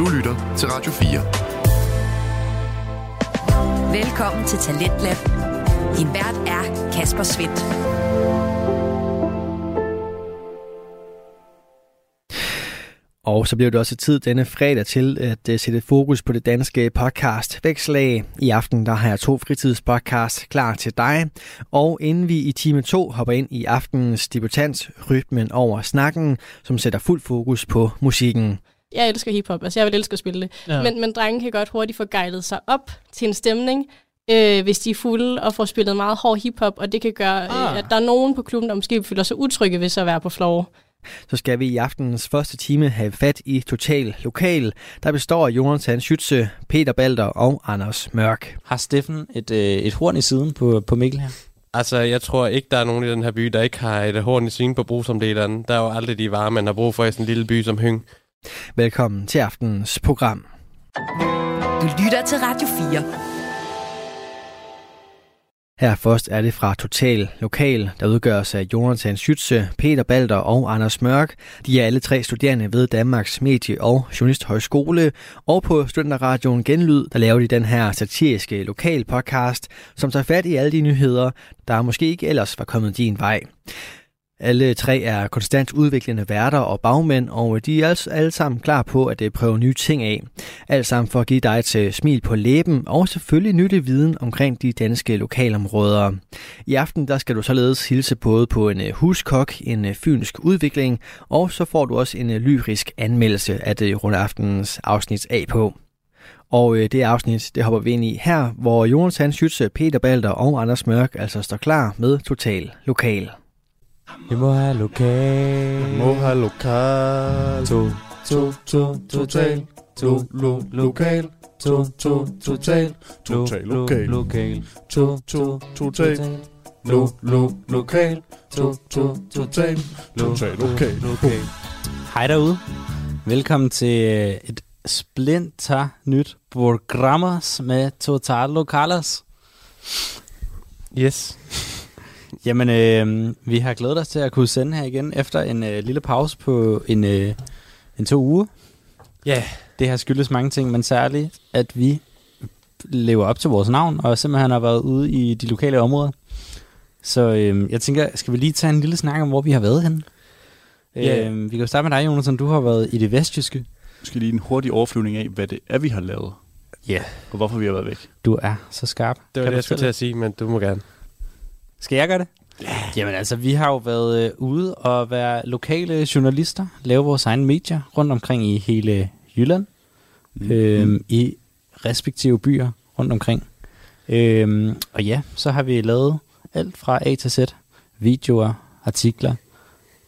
Du lytter til Radio 4. Velkommen til Talentlab. Din vært er Kasper Svendt. Og så bliver det også tid denne fredag til at uh, sætte fokus på det danske podcast Vækslag. I aften der har jeg to fritidspodcasts klar til dig. Og inden vi i time 2 hopper ind i aftenens debutant Rytmen over snakken, som sætter fuld fokus på musikken. Jeg elsker hiphop, altså jeg vil elske at spille det. Ja. Men, men drenge kan godt hurtigt få guidet sig op til en stemning, øh, hvis de er fulde og får spillet meget hård hiphop, og det kan gøre, ah. øh, at der er nogen på klubben, der måske føler sig utrygge ved at være på floor så skal vi i aftenens første time have fat i Total Lokal, der består af Jonathan Schütze, Peter Balder og Anders Mørk. Har Steffen et, øh, et horn i siden på, på Mikkel her? Altså, jeg tror ikke, der er nogen i den her by, der ikke har et horn i siden på brugsomdeleren. Der er jo aldrig de varer, man har brug for i sådan en lille by som Høng. Velkommen til aftenens program. Du lytter til Radio 4. Her først er det fra Total Lokal, der udgøres af Jonathan Schütze, Peter Balder og Anders Mørk. De er alle tre studerende ved Danmarks Medie- og Journalisthøjskole, og på Studenterradioen Genlyd, der laver de den her satiriske lokal podcast, som tager fat i alle de nyheder, der måske ikke ellers var kommet din vej. Alle tre er konstant udviklende værter og bagmænd, og de er altså alle sammen klar på at øh, prøve nye ting af. Alt sammen for at give dig et øh, smil på læben, og selvfølgelig nyttig viden omkring de danske lokalområder. I aften der skal du således hilse både på en øh, huskok, en fynsk udvikling, og så får du også en lyrisk anmeldelse af det runde aftenens afsnit af på. Og det afsnit, det hopper vi ind i her, hvor Jonathan Schütze, Peter Balder og Anders Mørk altså står klar med Total Lokal. Vi må have lokal. Vi må have lokal. To, to, to, total. To, lo, lokal. To, to, total. Total lokal. Lokal. To, to, total. Lo, lo, lokal. To, to, total. Total lokal. lokal. Hej derude. Velkommen til øh, et splinter nyt programmer med Total Lokalas. Yes. Jamen, øh, vi har glædet os til at kunne sende her igen efter en øh, lille pause på en, øh, en to uger. Ja. Yeah. Det har skyldes mange ting, men særligt, at vi lever op til vores navn, og simpelthen har været ude i de lokale områder. Så øh, jeg tænker, skal vi lige tage en lille snak om, hvor vi har været henne? Yeah. Øh, vi kan jo starte med dig, Jonas, du har været i det vestjyske. Måske lige en hurtig overflyvning af, hvad det er, vi har lavet. Ja. Yeah. Og hvorfor vi har været væk. Du er så skarp. Det var kan det, jeg skulle til at sige, men du må gerne. Skal jeg gøre det? Ja. Jamen altså, vi har jo været øh, ude og være lokale journalister, lave vores egne medier rundt omkring i hele Jylland, mm. øhm, i respektive byer rundt omkring. Øhm, og ja, så har vi lavet alt fra A til Z, videoer, artikler,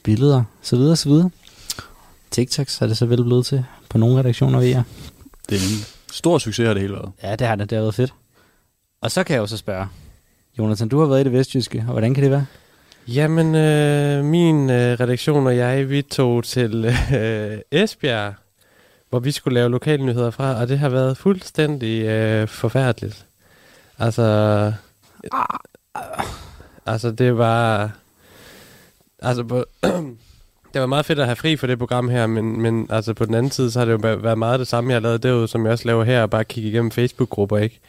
billeder, så videre, så videre. TikToks er det så vel blevet til på nogle redaktioner ved jer. Det er en stor succes har det hele været. Ja, det har det. Det har været fedt. Og så kan jeg jo så spørge, Jonathan, du har været i det vestjyske, og hvordan kan det være? Jamen, øh, min øh, redaktion og jeg, vi tog til øh, Esbjerg, hvor vi skulle lave lokale nyheder fra, og det har været fuldstændig øh, forfærdeligt. Altså, øh, altså det var, altså på, det var meget fedt at have fri for det program her, men, men altså på den anden side, så har det jo været meget det samme, jeg har lavet derude, som jeg også laver her, og bare kigge igennem Facebook-grupper, ikke?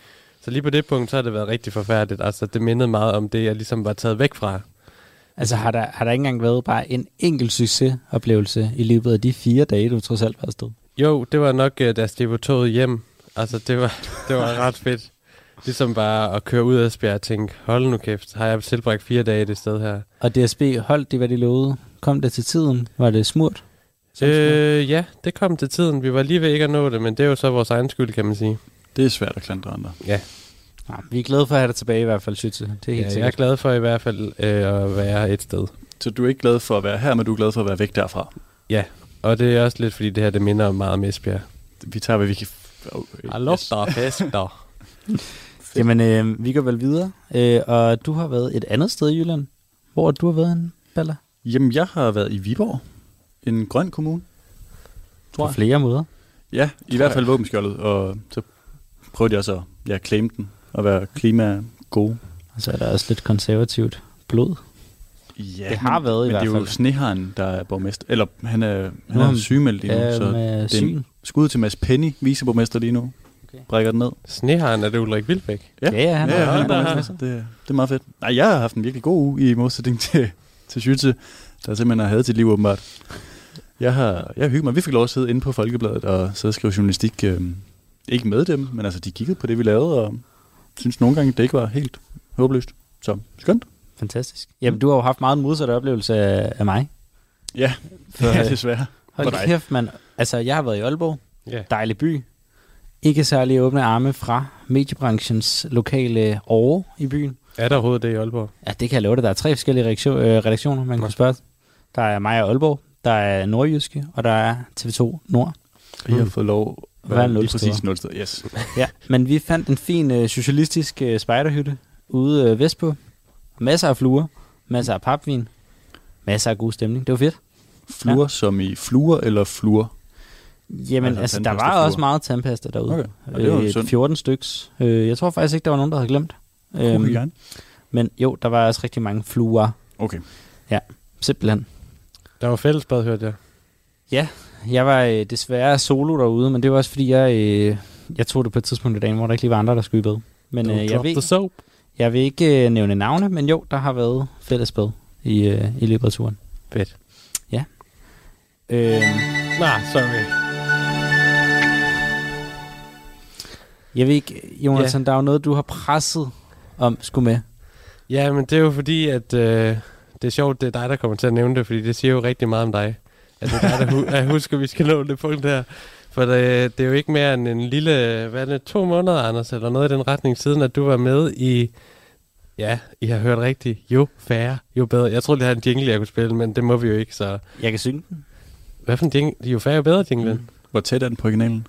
Så lige på det punkt, så har det været rigtig forfærdeligt. Altså, det mindede meget om det, jeg ligesom var taget væk fra. Altså, har der, har der ikke engang været bare en enkelt succesoplevelse i løbet af de fire dage, du trods alt var afsted? Jo, det var nok, uh, da det var toget hjem. Altså, det var, det var ret fedt. Ligesom bare at køre ud af Esbjerg og tænke, hold nu kæft, har jeg tilbragt fire dage i det sted her. Og DSB holdt det, hvad de lovede? Kom det til tiden? Var det smurt? Øh, ja, det kom til tiden. Vi var lige ved ikke at nå det, men det er jo så vores egen skyld, kan man sige. Det er svært at klandre andre. Ja. ja vi er glade for at have dig tilbage i hvert fald, Schütze. Det er helt ja, jeg er glad for i hvert fald øh, at være et sted. Så du er ikke glad for at være her, men du er glad for at være væk derfra? Ja, og det er også lidt, fordi det her det minder meget om Esbjerg. Vi tager, hvad vi kan... Hallo, der er fest der. Jamen, øh, vi går vel videre. Øh, og du har været et andet sted i Jylland. Hvor du har været en Baller? Jamen, jeg har været i Viborg. En grøn kommune. Tror På flere måder. Ja, i tror hvert fald våbenskjoldet. Og så prøvede jeg så at ja, claim den og være klima gode. Og så er der også lidt konservativt blod. Ja, det har men, været i men hvert det er fald. jo Sneharen, der er borgmester. Eller han er, han er sygemeldt lige nu. Ja, så det, syn. Skud til Mads Penny, viceborgmester lige nu. Okay. Brækker den ned. Sneharen, er det Ulrik Vilbæk? Ja, ja, han ja, er- han er ja, med. det, det er meget fedt. Nej, jeg har haft en virkelig god uge i modsætning til, til Schütze, der simpelthen har haft sit liv åbenbart. Jeg har, jeg har hygget mig. Vi fik lov at sidde inde på Folkebladet og sidde og skrive journalistik. Øh, ikke med dem, men altså de kiggede på det, vi lavede, og synes nogle gange, det ikke var helt håbløst. Så skønt. Fantastisk. Jamen, du har jo haft meget modsatte oplevelse af, af mig. Ja, For, ja desværre. Hold For dig. kæft, mand. Altså, jeg har været i Aalborg. Ja. Dejlig by. Ikke særlig åbne arme fra mediebranchens lokale over i byen. Er der overhovedet det i Aalborg? Ja, det kan jeg love dig. Der er tre forskellige øh, redaktioner, man kan spørge. Der er mig og Aalborg, der er Nordjyske, og der er TV2 Nord. Vi har fået lov Hvad er nulsteder? præcis nul steder. Yes. Ja, men vi fandt en fin øh, socialistisk øh, spejderhytte ude øh, vestpå. Masser af fluer, masser af papvin, masser af god stemning. Det var fedt. Fluer ja. som i fluer eller fluer? Jamen, Altså altså, der var tandpastafluer. også meget tandpasta derude. Okay. Ja, det var jo øh, synd. 14 styks. Øh, jeg tror faktisk ikke, der var nogen, der havde glemt. Kunne vi gerne. men jo, der var også rigtig mange fluer. Okay. Ja, simpelthen. Der var fællesbad, hørte jeg. Ja, jeg var øh, desværre solo derude, men det var også fordi, jeg, øh, jeg tog det på et tidspunkt i dagen, hvor der ikke lige var andre, der skulle i bad. Men øh, jeg, vil, soap. jeg vil ikke øh, nævne navne, men jo, der har været fælles bad i, øh, i løbet af turen. Fedt. Ja. Øh, Nej, sorry. jeg ved ikke, Jonathan, ja. der er jo noget, du har presset om skulle med. Ja, men det er jo fordi, at øh, det er sjovt, det er dig, der kommer til at nævne det, fordi det siger jo rigtig meget om dig at det der, der hu- jeg husker, vi skal nå det punkt der. For det, det er jo ikke mere end en lille, hvad er det, to måneder, Anders, eller noget i den retning, siden at du var med i, ja, I har hørt rigtigt, jo færre, jo bedre. Jeg troede, det havde en jingle, jeg kunne spille, men det må vi jo ikke, så... Jeg kan synge den. Hvad for en jingle? Jo færre, jo bedre jinglen. Mm. Hvor tæt er den på originalen?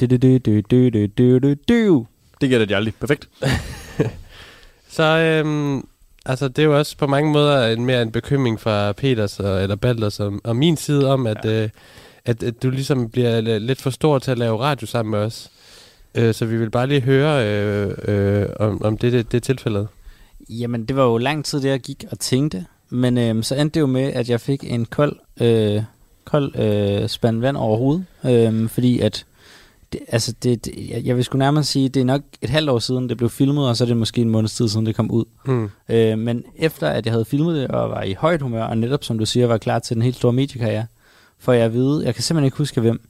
Det du, du, du, du, du, du, du. Det gælder de aldrig. Perfekt. så øhm, altså, det er jo også på mange måder en, mere en bekymring fra Peters og, eller Balders og, og min side om, at, ja. øh, at, at du ligesom bliver lidt for stor til at lave radio sammen med os. Øh, så vi vil bare lige høre, øh, øh, om, om det, det, det er tilfældet. Jamen, det var jo lang tid, det jeg gik og tænkte. Men øhm, så endte det jo med, at jeg fik en kold, øh, kold øh, spand vand over hovedet. Øh, fordi at, det, altså det, det, jeg, jeg vil sgu nærmere sige, det er nok et halvt år siden, det blev filmet, og så er det måske en måneds tid siden, det kom ud. Hmm. Øh, men efter at jeg havde filmet det, og var i højt humør, og netop som du siger, var klar til den helt store mediekarriere, får jeg at vide, jeg kan simpelthen ikke huske hvem,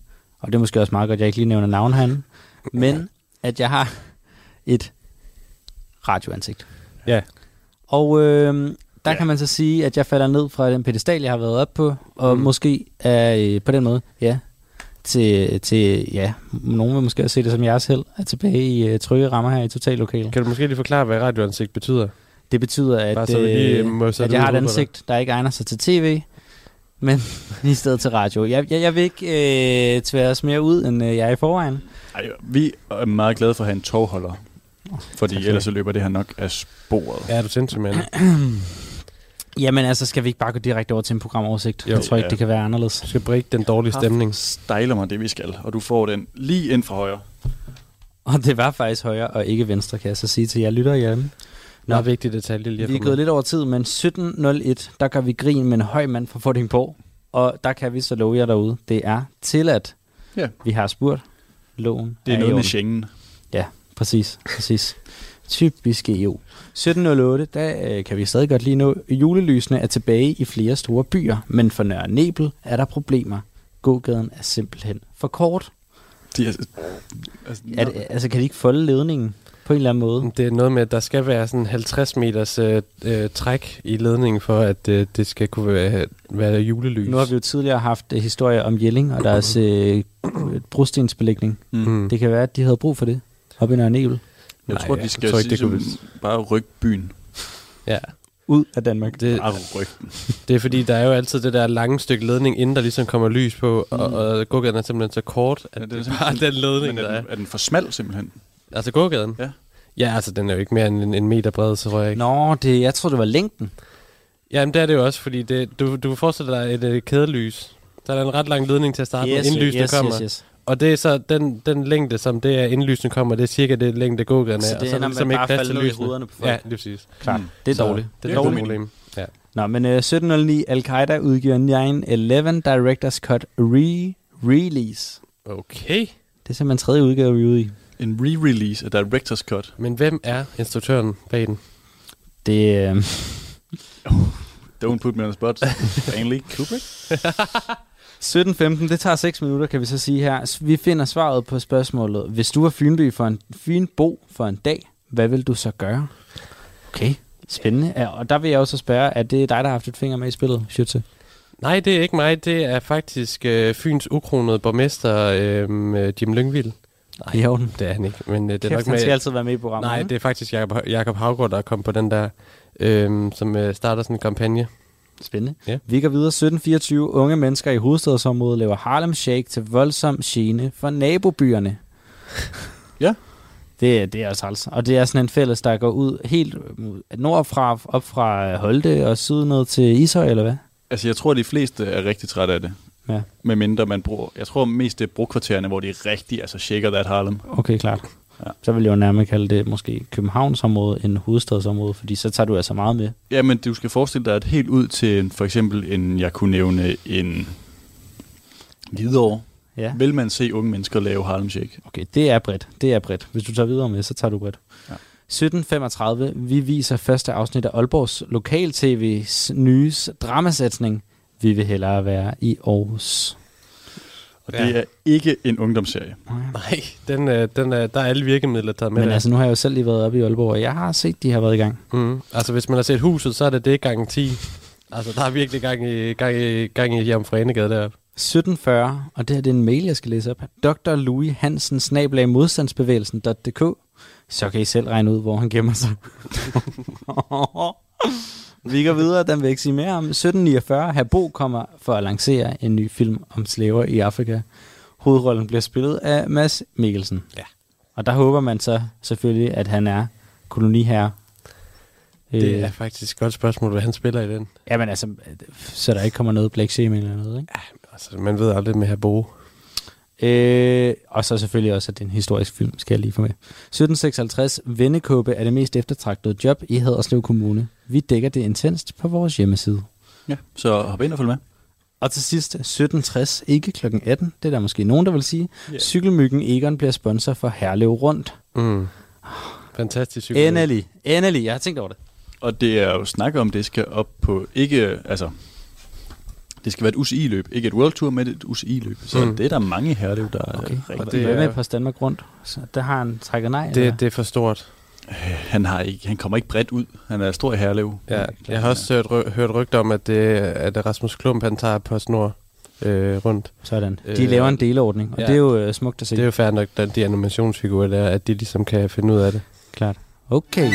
og det er måske også meget godt, at jeg ikke lige nævner navn herinde, men at jeg har et radioansigt. Ja. Og øh, der Ja. kan man så sige, at jeg falder ned fra den pedestal, jeg har været op på, og Mm. mm. måske er øh, på den måde, ja, til, til, ja, nogen vil måske se det som jeres held, er tilbage i øh, trygge rammer her i totallokale. Kan du måske lige forklare, hvad radioansigt betyder? Det betyder, at, Bare så lige øh, må at jeg har et ansigt, der ikke egner sig til tv, men i stedet til radio. Jeg, jeg, jeg vil ikke øh, tvære os mere ud, end øh, jeg er i forvejen. Ej, vi er meget glade for at have en togholder. Fordi tak for ellers så løber det her nok af sporet. Ja, er du sindssygt, mand. Jamen altså, skal vi ikke bare gå direkte over til en programoversigt? Jo. jeg tror ikke, Ja. det kan være anderledes. Du skal break den dårlige stemning. Stejler mig det, vi skal. Og du får den lige ind fra højre. Og det var faktisk højre og ikke venstre, kan jeg så sige til jer lytter hjemme. Nå, Meget vigtig detalje lige vi er gået lidt over tid, men 17.01, der gør vi grin med en høj mand fra Fordingborg. Og der kan vi så love jer derude, det er tilladt. Ja. Vi har spurgt loven. Det er i noget med. Schengen. Ja, præcis, præcis. Typisk EU. 1708, der øh, kan vi stadig godt lige nå. Julelysene er tilbage i flere store byer, men for Nørre Nebel er der problemer. Gågaden er simpelthen for kort. De er, altså, Er det, altså, kan de ikke folde ledningen på en eller anden måde? Det er noget med, at der skal være sådan 50 meters øh, øh, træk i ledningen, for at øh, det skal kunne være, være julelys. Nu har vi jo tidligere haft uh, historier om Jelling og deres uh, brostensbelægning. Mm. Det kan være, at de havde brug for det op i Nørre Nebel. Jeg Nej, tror, jeg de skal tror ikke, det ligesom kunne- bare rykke byen. Ja, Ud af Danmark. det, Bare rykke den. det er fordi, der er jo altid det der lange stykke ledning, inden der ligesom kommer lys på, mm. og, Mm. og gågaden er simpelthen så kort, at Ja, det er bare den ledning, Men der er er. den, er den for smal simpelthen? Altså gågaden? Ja. Ja, altså den er jo ikke mere end en, en meter bred, så tror jeg ikke. Nå, det, jeg tror det var længden. Jamen det er det jo også, fordi det, du, du forestiller dig et øh, kædelys. Der er en ret lang ledning til at starte med, inden lysene yes, kommer. yes, yes. Og det er så den, den længde, som det er, inden lysene kommer, det er cirka det længde, gågaden er. Så og det så ender er der med ligesom bare ikke at plads falde til ned i hovederne på folk. Ja, lige præcis. Klart. Mm. Det er Så dårligt. Det er et dårligt problem. Ja. Nå, men uh, 1709, Al-Qaida udgiver 9-11 Directors Cut Re-Release. Okay. Det er simpelthen tredje udgave, vi er ude i. En re-release af Director's Cut. Men hvem er instruktøren bag den? Det, øh, Don't put me on the spot. Stanley Kubrick? 17.15, det tager 6 minutter, kan vi så sige her. Vi finder svaret på spørgsmålet. Hvis du var Fynby for en Fynbo for en dag, hvad vil du så gøre? Okay, spændende. Ja, og der vil jeg også spørge, er det dig, der har haft et finger med i spillet, Schütze? Nej, det er ikke mig. Det er faktisk øh, Fyns ukronede borgmester, øh, Jim Lyngvild. Nej, orden. Det er han ikke. Men øh, det er Kæft, nok han med, skal altid være med i programmet. Nej, ikke? det er faktisk Jacob, Jacob Havgård, der er kommet på den der, øh, som øh, starter sådan en kampagne. Spændende. Ja. Vi går videre. 1724. Unge mennesker i hovedstadsområdet laver Harlem Shake til voldsom gene for nabobyerne. Ja. Det, er- det er også træls. Og det er sådan en fælles, der går ud helt nordfra, op fra Holte og syd ned til Ishøj, eller hvad? Altså, jeg tror, de fleste er rigtig trætte af det. Ja. Med mindre man bruger... Jeg tror mest det er brokvartererne, hvor de er rigtig altså shaker that Harlem. Okay, klart. Ja. Så vil jeg jo nærmere kalde det måske Københavnsområde end hovedstadsområde, fordi så tager du altså meget med. Ja, men du skal forestille dig, at helt ud til for eksempel en, jeg kunne nævne en Hvidovre, Ja. vil man se unge mennesker lave Harlem Shake. Okay, det er bredt. Det er bredt. Hvis du tager videre med, så tager du bredt. Ja. 17.35. Vi viser første afsnit af Aalborgs Lokal-TV's nye dramasatsning. Vi vil hellere være i Aarhus. Og Ja. det er ikke en ungdomsserie. Nej, den, øh, den er, der er alle virkemidler taget med Men der. altså, nu har jeg jo selv lige været oppe i Aalborg, og jeg har set, de har været i gang. Mm. Altså, hvis man har set huset, så er det det gange 10. Altså, der er virkelig gang i, gang i, gang i Jomfrenegade deroppe. 1740, og det her det er en mail, jeg skal læse op. Dr. Louis Hansen, snabelag modstandsbevægelsen.dk. Så kan I selv regne ud, hvor han gemmer sig. Vi går videre, den vil jeg ikke sige mere om. 1749, Herbo kommer for at lancere en ny film om slaver i Afrika. Hovedrollen bliver spillet af Mads Mikkelsen. Ja. Og der håber man så selvfølgelig, at han er koloniherre. Det Øh, er faktisk et godt spørgsmål, hvad han spiller i den. Jamen altså, så der ikke kommer noget Black Shame eller noget, ikke? Altså, man ved aldrig med her bo. Øh, og så selvfølgelig også, at det er en historisk film, skal jeg lige få med. 1756. Vendekåbe er det mest eftertragtede job i Haderslev Kommune. Vi dækker det intenst på vores hjemmeside. Ja, så hop ind og følg med. Og til sidst 1760, ikke kl. 18, det er der måske nogen, der vil sige. Yeah. Cykelmyggen Egon bliver sponsor for Herlev Rundt. Mm. Fantastisk cykel. Endelig, endelig, jeg har tænkt over det. Og det er jo snak om, det skal op på ikke, altså, det skal være et UCI-løb, ikke et World Tour, men et UCI-løb. Så Mm. det er der mange herlev, der Okay, er og rigtig. det det er med på Danmark Rundt, så der har han trækket nej. eller? Det, det er for stort. Han, har ikke, han kommer ikke bredt ud. Han er stor i herlev. Ja, jeg har også hørt, ry- hørt rygter om, at, det, at Rasmus Klump han tager på snor øh, rundt. Sådan. De Øh, laver en delordning, og ja. det er jo øh, smukt at se. Det er jo fair nok, at de animationsfigurer der, at de ligesom kan finde ud af det. Klart. Okay.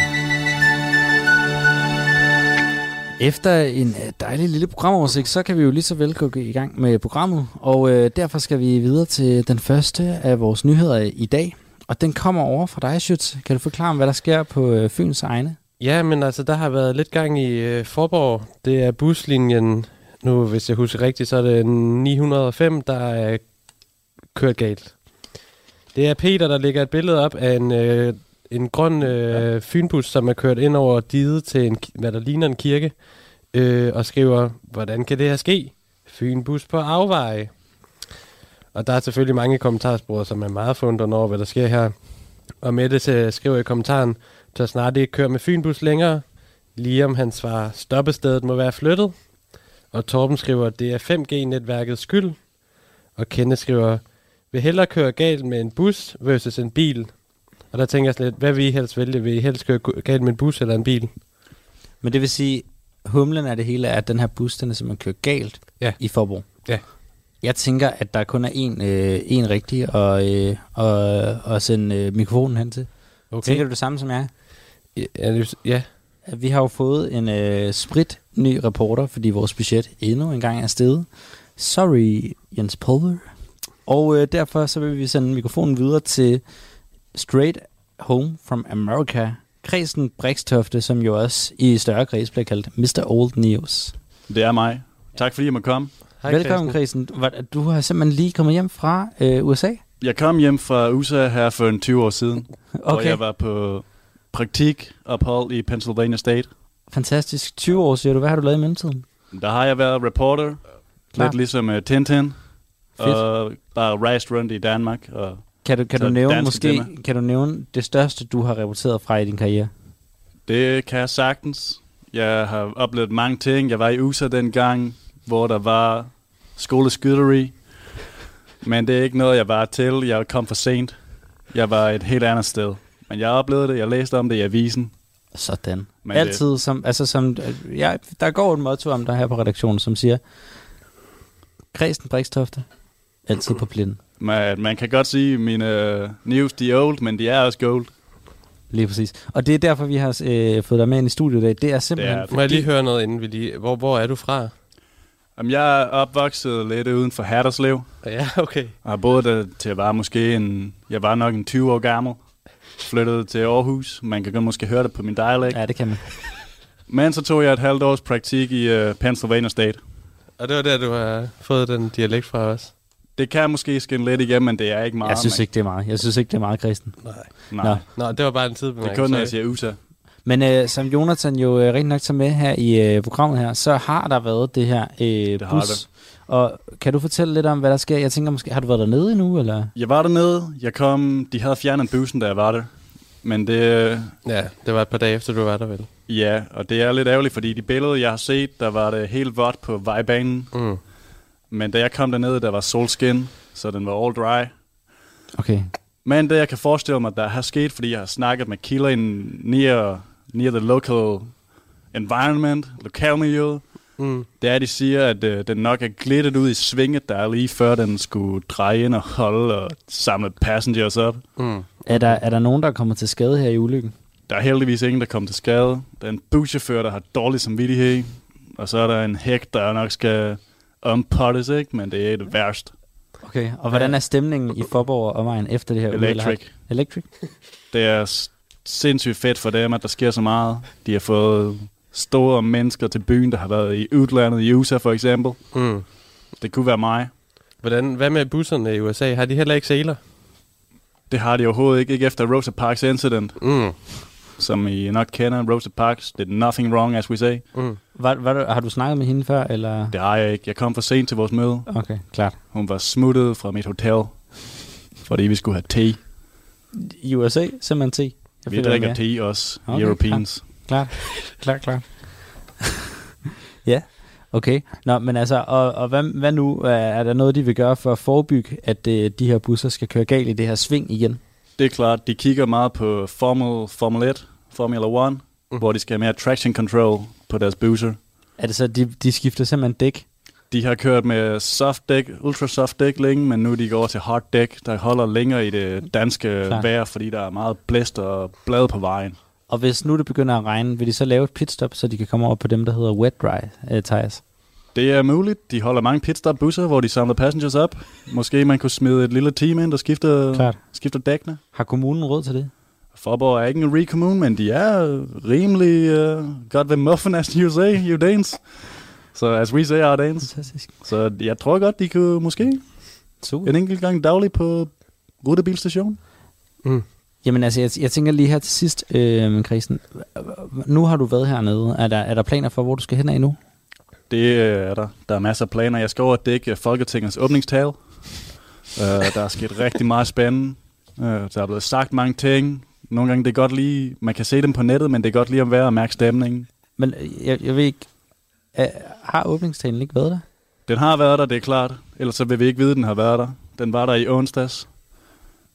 Efter en øh, dejlig lille programoversigt, så kan vi jo lige så vel gå i gang med programmet. Og øh, derfor skal vi videre til den første af vores nyheder i dag. Og den kommer over fra dig, Schütz. Kan du forklare, om, hvad der sker på øh, Fyns egne? Ja, men altså, der har været lidt gang i øh, Forborg. Det er buslinjen, nu hvis jeg husker rigtigt, så er det 905, der er kørt galt. Det er Peter, der lægger et billede op af en, øh, en grøn øh, fynbus, som er kørt ind over diget til en, hvad der ligner en kirke, øh, og skriver, hvordan kan det her ske? Fynbus på afveje. Og der er selvfølgelig mange kommentarspor, som er meget fundret over, hvad der sker her. Og Mette skriver i kommentaren, tør snart ikke køre med Fynbus længere. Liam han svarer, stoppestedet må være flyttet. Og Torben skriver, det er 5G-netværkets skyld. Og Kenneth skriver, vil hellere køre galt med en bus versus en bil. Og der tænker jeg sådan lidt, hvad vil I helst vælge? Vil I helst køre galt med en bus eller en bil? Men det vil sige, humlen af det hele er, at den her bus, den er simpelthen kørt galt Ja. i Forborg. Ja. Jeg tænker, at der kun er en, øh, en rigtig og, øh, og, og sende øh, mikrofonen hen til. Okay. Tænker du det samme som jeg? Ja, det, ja. Vi har jo fået en øh, sprit ny reporter, fordi vores budget endnu en gang er steget. Sorry, Jens Pulver. Og øh, derfor så vil vi sende mikrofonen videre til Straight Home from America. Kredsen Brikstofte, som jo også i større kreds bliver kaldt Mr. Old News. Det er mig. Tak fordi jeg må komme. Hej, Velkommen, Christian. Kristen. Du har simpelthen lige kommet hjem fra øh, USA. Jeg kom hjem fra USA her for en 20 år siden, okay. hvor jeg var på praktik ophold i Pennsylvania State. fantastisk. 20 år, siger du. Hvad har du lavet i mellemtiden? Der har jeg været reporter, Klart. lidt ligesom uh, Tintin. og bare rejst rundt i Danmark. Og kan du, kan du nævne måske, kan du nævne det største, du har rapporteret fra i din karriere? Det kan jeg sagtens. Jeg har oplevet mange ting. Jeg var i USA dengang, hvor der var skoleskyderi. Men det er ikke noget, jeg var til. Jeg kom for sent. Jeg var et helt andet sted. Men jeg oplevede det. Jeg læste om det i avisen. Sådan. Men Altid det... som, altså som, ja, der går et motto om der her på redaktionen, som siger, Kristen Brikstofte, altid på blinden. Man, man kan godt sige, at mine uh, news, de er old, men de er også gold. Lige præcis. Og det er derfor, vi har øh, fået dig med ind i studiet i dag. Det er simpelthen... Det er, fordi... Må jeg lige høre noget, inden vi lige... Hvor, hvor er du fra? Jamen, jeg er opvokset lidt uden for Hatterslev. Ja, okay. Og har boet der til at være måske en... Jeg var nok en 20 år gammel. Flyttede til Aarhus. Man kan godt måske høre det på min dialekt. Ja, det kan man. Men så tog jeg et halvt års praktik i uh, Pennsylvania State. Og det var der, du har fået den dialekt fra os? Det kan måske skinne lidt igennem, men det er ikke meget. Jeg synes ikke, det er meget. Jeg synes ikke, det er meget kristen. Nej. Nej. Nå, det var bare en tid. Det er kun, når jeg siger USA. Men øh, som Jonathan jo øh, rigtig nok tager med her i øh, programmet her, så har der været det her øh, det bus. Har det. Og kan du fortælle lidt om, hvad der sker? Jeg tænker måske, har du været dernede endnu? Eller? Jeg var dernede. Jeg kom, de havde fjernet bussen, da jeg var der. Men det... Ja, det var et par dage efter, du var der vel? Ja, og det er lidt ærgerligt, fordi de billeder, jeg har set, der var det helt vådt på vejbanen. Mm. Men da jeg kom dernede, der var solskin, så den var all dry. Okay. Men det, jeg kan forestille mig, der har sket, fordi jeg har snakket med kilder in near, near the local environment, lokalmiljøet, mm. det er, de siger, at uh, den nok er glittet ud i svinget, der er lige før den skulle dreje ind og holde og samle passengers op. Mm. Er, der, er der nogen, der kommer til skade her i ulykken? Der er heldigvis ingen, der kommer til skade. Der er en buschauffør, der har dårlig samvittighed, og så er der en hæk, der nok skal umpottes, ikke? men det er det værst. Okay, og hvordan er stemningen i Forborg og omegn efter det her Electric. Electric? Det er sindssygt fedt for dem, at der sker så meget. De har fået store mennesker til byen, der har været i udlandet, i USA for eksempel. Mm. Det kunne være mig. Hvordan, hvad med busserne i USA? Har de heller ikke sæler? Det har de overhovedet ikke, ikke efter Rosa Parks incident. Mm. Som I nok kender, Rosa Parks did nothing wrong, as we say. Mm. Var, var, har du snakket med hende før? Eller? Det har jeg ikke. Jeg kom for sent til vores møde. Okay, klart. Hun var smuttet fra mit hotel, fordi vi skulle have te. I USA, simpelthen te? Vi drikker te også, okay, Europeans. Klart, klart, klart. ja, okay. Nå, men altså, og, og hvad, hvad nu? Er der noget, de vil gøre for at forebygge, at de, de her busser skal køre galt i det her sving igen? Det er klart, de kigger meget på Formel, Formel 1, Formula 1, mm. hvor de skal have mere traction control på deres busser. Er det så, de, de skifter simpelthen dæk? De har kørt med soft dæk, ultra soft dæk længe, men nu de går over til hard dæk, der holder længere i det danske Klar. vejr, fordi der er meget blæst og blad på vejen. Og hvis nu det begynder at regne, vil de så lave et pitstop, så de kan komme over på dem, der hedder wet dry uh, tires? Det er muligt. De holder mange pitstop-busser, hvor de samler passengers op. Måske man kunne smide et lille team ind, der skifter, Klart. skifter dækkene. Har kommunen råd til det? Forborg er ikke en rig kommune, men de er rimelig uh, godt ved muffen, as you say, you Danes. Så as we say, our Danes. Fantastisk. Så jeg tror godt, de kunne måske Super. en enkelt gang daglig på rutebilstation. Mm. Jamen altså, jeg, jeg tænker lige her til sidst, øh, Christen. Nu har du været hernede. Er der, er der planer for, hvor du skal hen af nu? Det er der. Der er masser af planer. Jeg skal over at dække Folketingets åbningstale. Uh, der er sket rigtig meget spændende. Uh, der er blevet sagt mange ting. Nogle gange det er godt lige, man kan se dem på nettet, men det er godt lige at være og mærke stemningen. Men jeg, jeg ved ikke, uh, har åbningstalen ikke været der? Den har været der, det er klart. Ellers så vil vi ikke vide, at den har været der. Den var der i onsdags.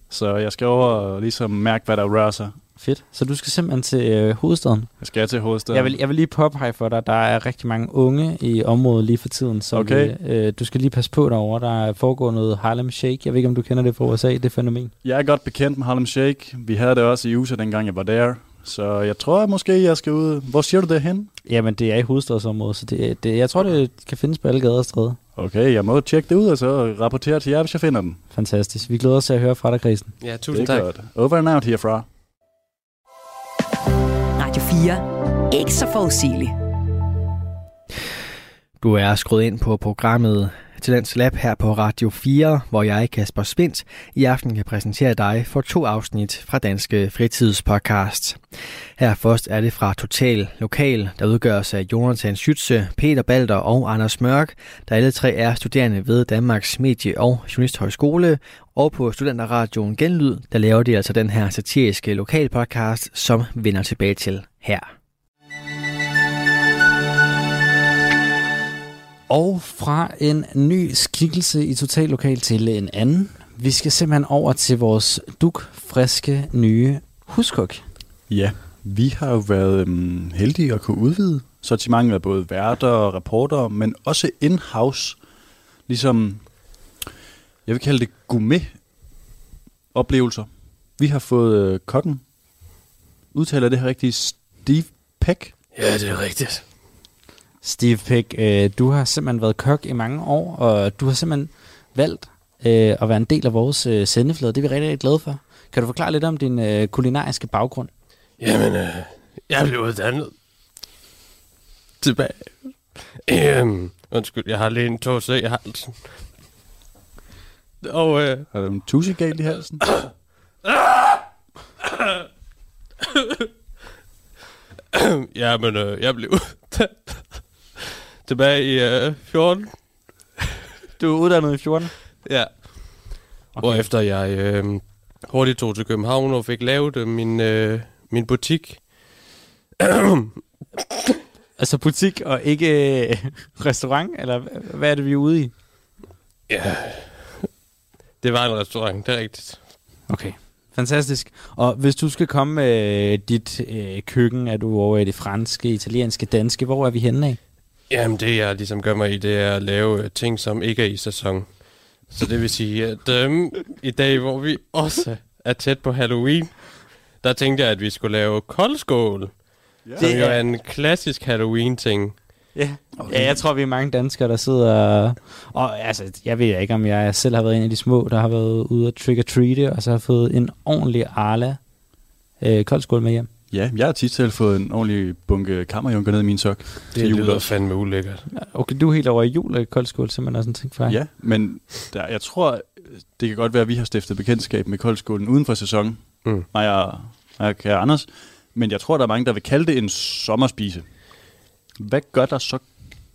Så jeg skal over og ligesom mærke, hvad der rører sig. Fedt. Så du skal simpelthen til øh, hovedstaden? Jeg skal til hovedstaden. Jeg vil, jeg vil lige påpege for dig, der er rigtig mange unge i området lige for tiden. Så okay. øh, du skal lige passe på derovre. Der er foregået noget Harlem Shake. Jeg ved ikke, om du kender det fra USA, det fænomen. Jeg er godt bekendt med Harlem Shake. Vi havde det også i USA, dengang jeg var der. Så jeg tror at måske, jeg skal ud. Hvor siger du det hen? Jamen, det er i hovedstadsområdet, så det, det, jeg tror, det kan findes på alle gader og stræder. Okay, jeg må tjekke det ud, og så rapportere til jer, hvis jeg finder den. Fantastisk. Vi glæder os til at høre fra dig, Christen. Ja, tusind tak. Godt. Over and out herfra. Radio 4. Ikke så forudsigeligt. Du er skruet ind på programmet til den Lab her på Radio 4, hvor jeg, Kasper Svindt, i aften kan præsentere dig for to afsnit fra Danske Fritidspodcast. Her først er det fra Total Lokal, der udgøres af Jonathan Schütze, Peter Balder og Anders Mørk, der alle tre er studerende ved Danmarks Medie- og Journalisthøjskole, og på Studenterradioen Genlyd, der laver de altså den her satiriske lokalpodcast, som vender tilbage til her. Og fra en ny skikkelse i Totallokal til en anden. Vi skal simpelthen over til vores dukfriske nye huskok. Ja, vi har jo været øhm, heldige at kunne udvide sortimentet af både værter og reporter, men også in-house, ligesom, jeg vil kalde det gourmet-oplevelser. Vi har fået øh, kokken, udtaler det her rigtigt, Steve Peck. Ja, det er rigtigt. Steve Pick, øh, du har simpelthen været kok i mange år, og du har simpelthen valgt øh, at være en del af vores øh, sendeflade. Det er vi rigtig, rigtig glade for. Kan du forklare lidt om din øh, kulinariske baggrund? Jamen, øh, jeg blev uddannet tilbage. Øhm, undskyld, jeg har lige en tåse i halsen. Og øh, Har du en tusse galt i halsen? jamen, øh, jeg blev uddannet tilbage i øh, 14. Du er uddannet i 14. Ja. Okay. Og efter jeg øh, hurtigt tog til København og fik lavet øh, min, øh, min butik. Altså butik og ikke øh, restaurant, eller h- hvad er det, vi er ude i? ja, det var en restaurant, det er rigtigt. Okay. Fantastisk. Og hvis du skal komme med dit øh, køkken, er du over i det franske, italienske, danske, hvor er vi henne af? Jamen, det jeg ligesom gør mig i, det er at lave øh, ting, som ikke er i sæson. Så det vil sige, at øhm, i dag, hvor vi også er tæt på Halloween, der tænkte jeg, at vi skulle lave koldskål. Ja. Som Det jo er- en klassisk Halloween-ting. Ja. Okay. ja, jeg tror, vi er mange danskere, der sidder... Og, og altså, jeg ved ikke, om jeg selv har været en af de små, der har været ude og trick-or-treate, og så har fået en ordentlig Arla øh, koldskål med hjem. Ja, jeg har tit selv fået en ordentlig bunke kammerjunker ned i min sok. Det til lyder fandme ulækkert. Okay, du er helt over i jul og koldskål, simpelthen også en ting for dig. Ja, men der, jeg tror, det kan godt være, at vi har stiftet bekendtskab med koldskålen uden for sæson. Mm. Mig og, mig og kære Anders. Men jeg tror, der er mange, der vil kalde det en sommerspise. Hvad gør, der så,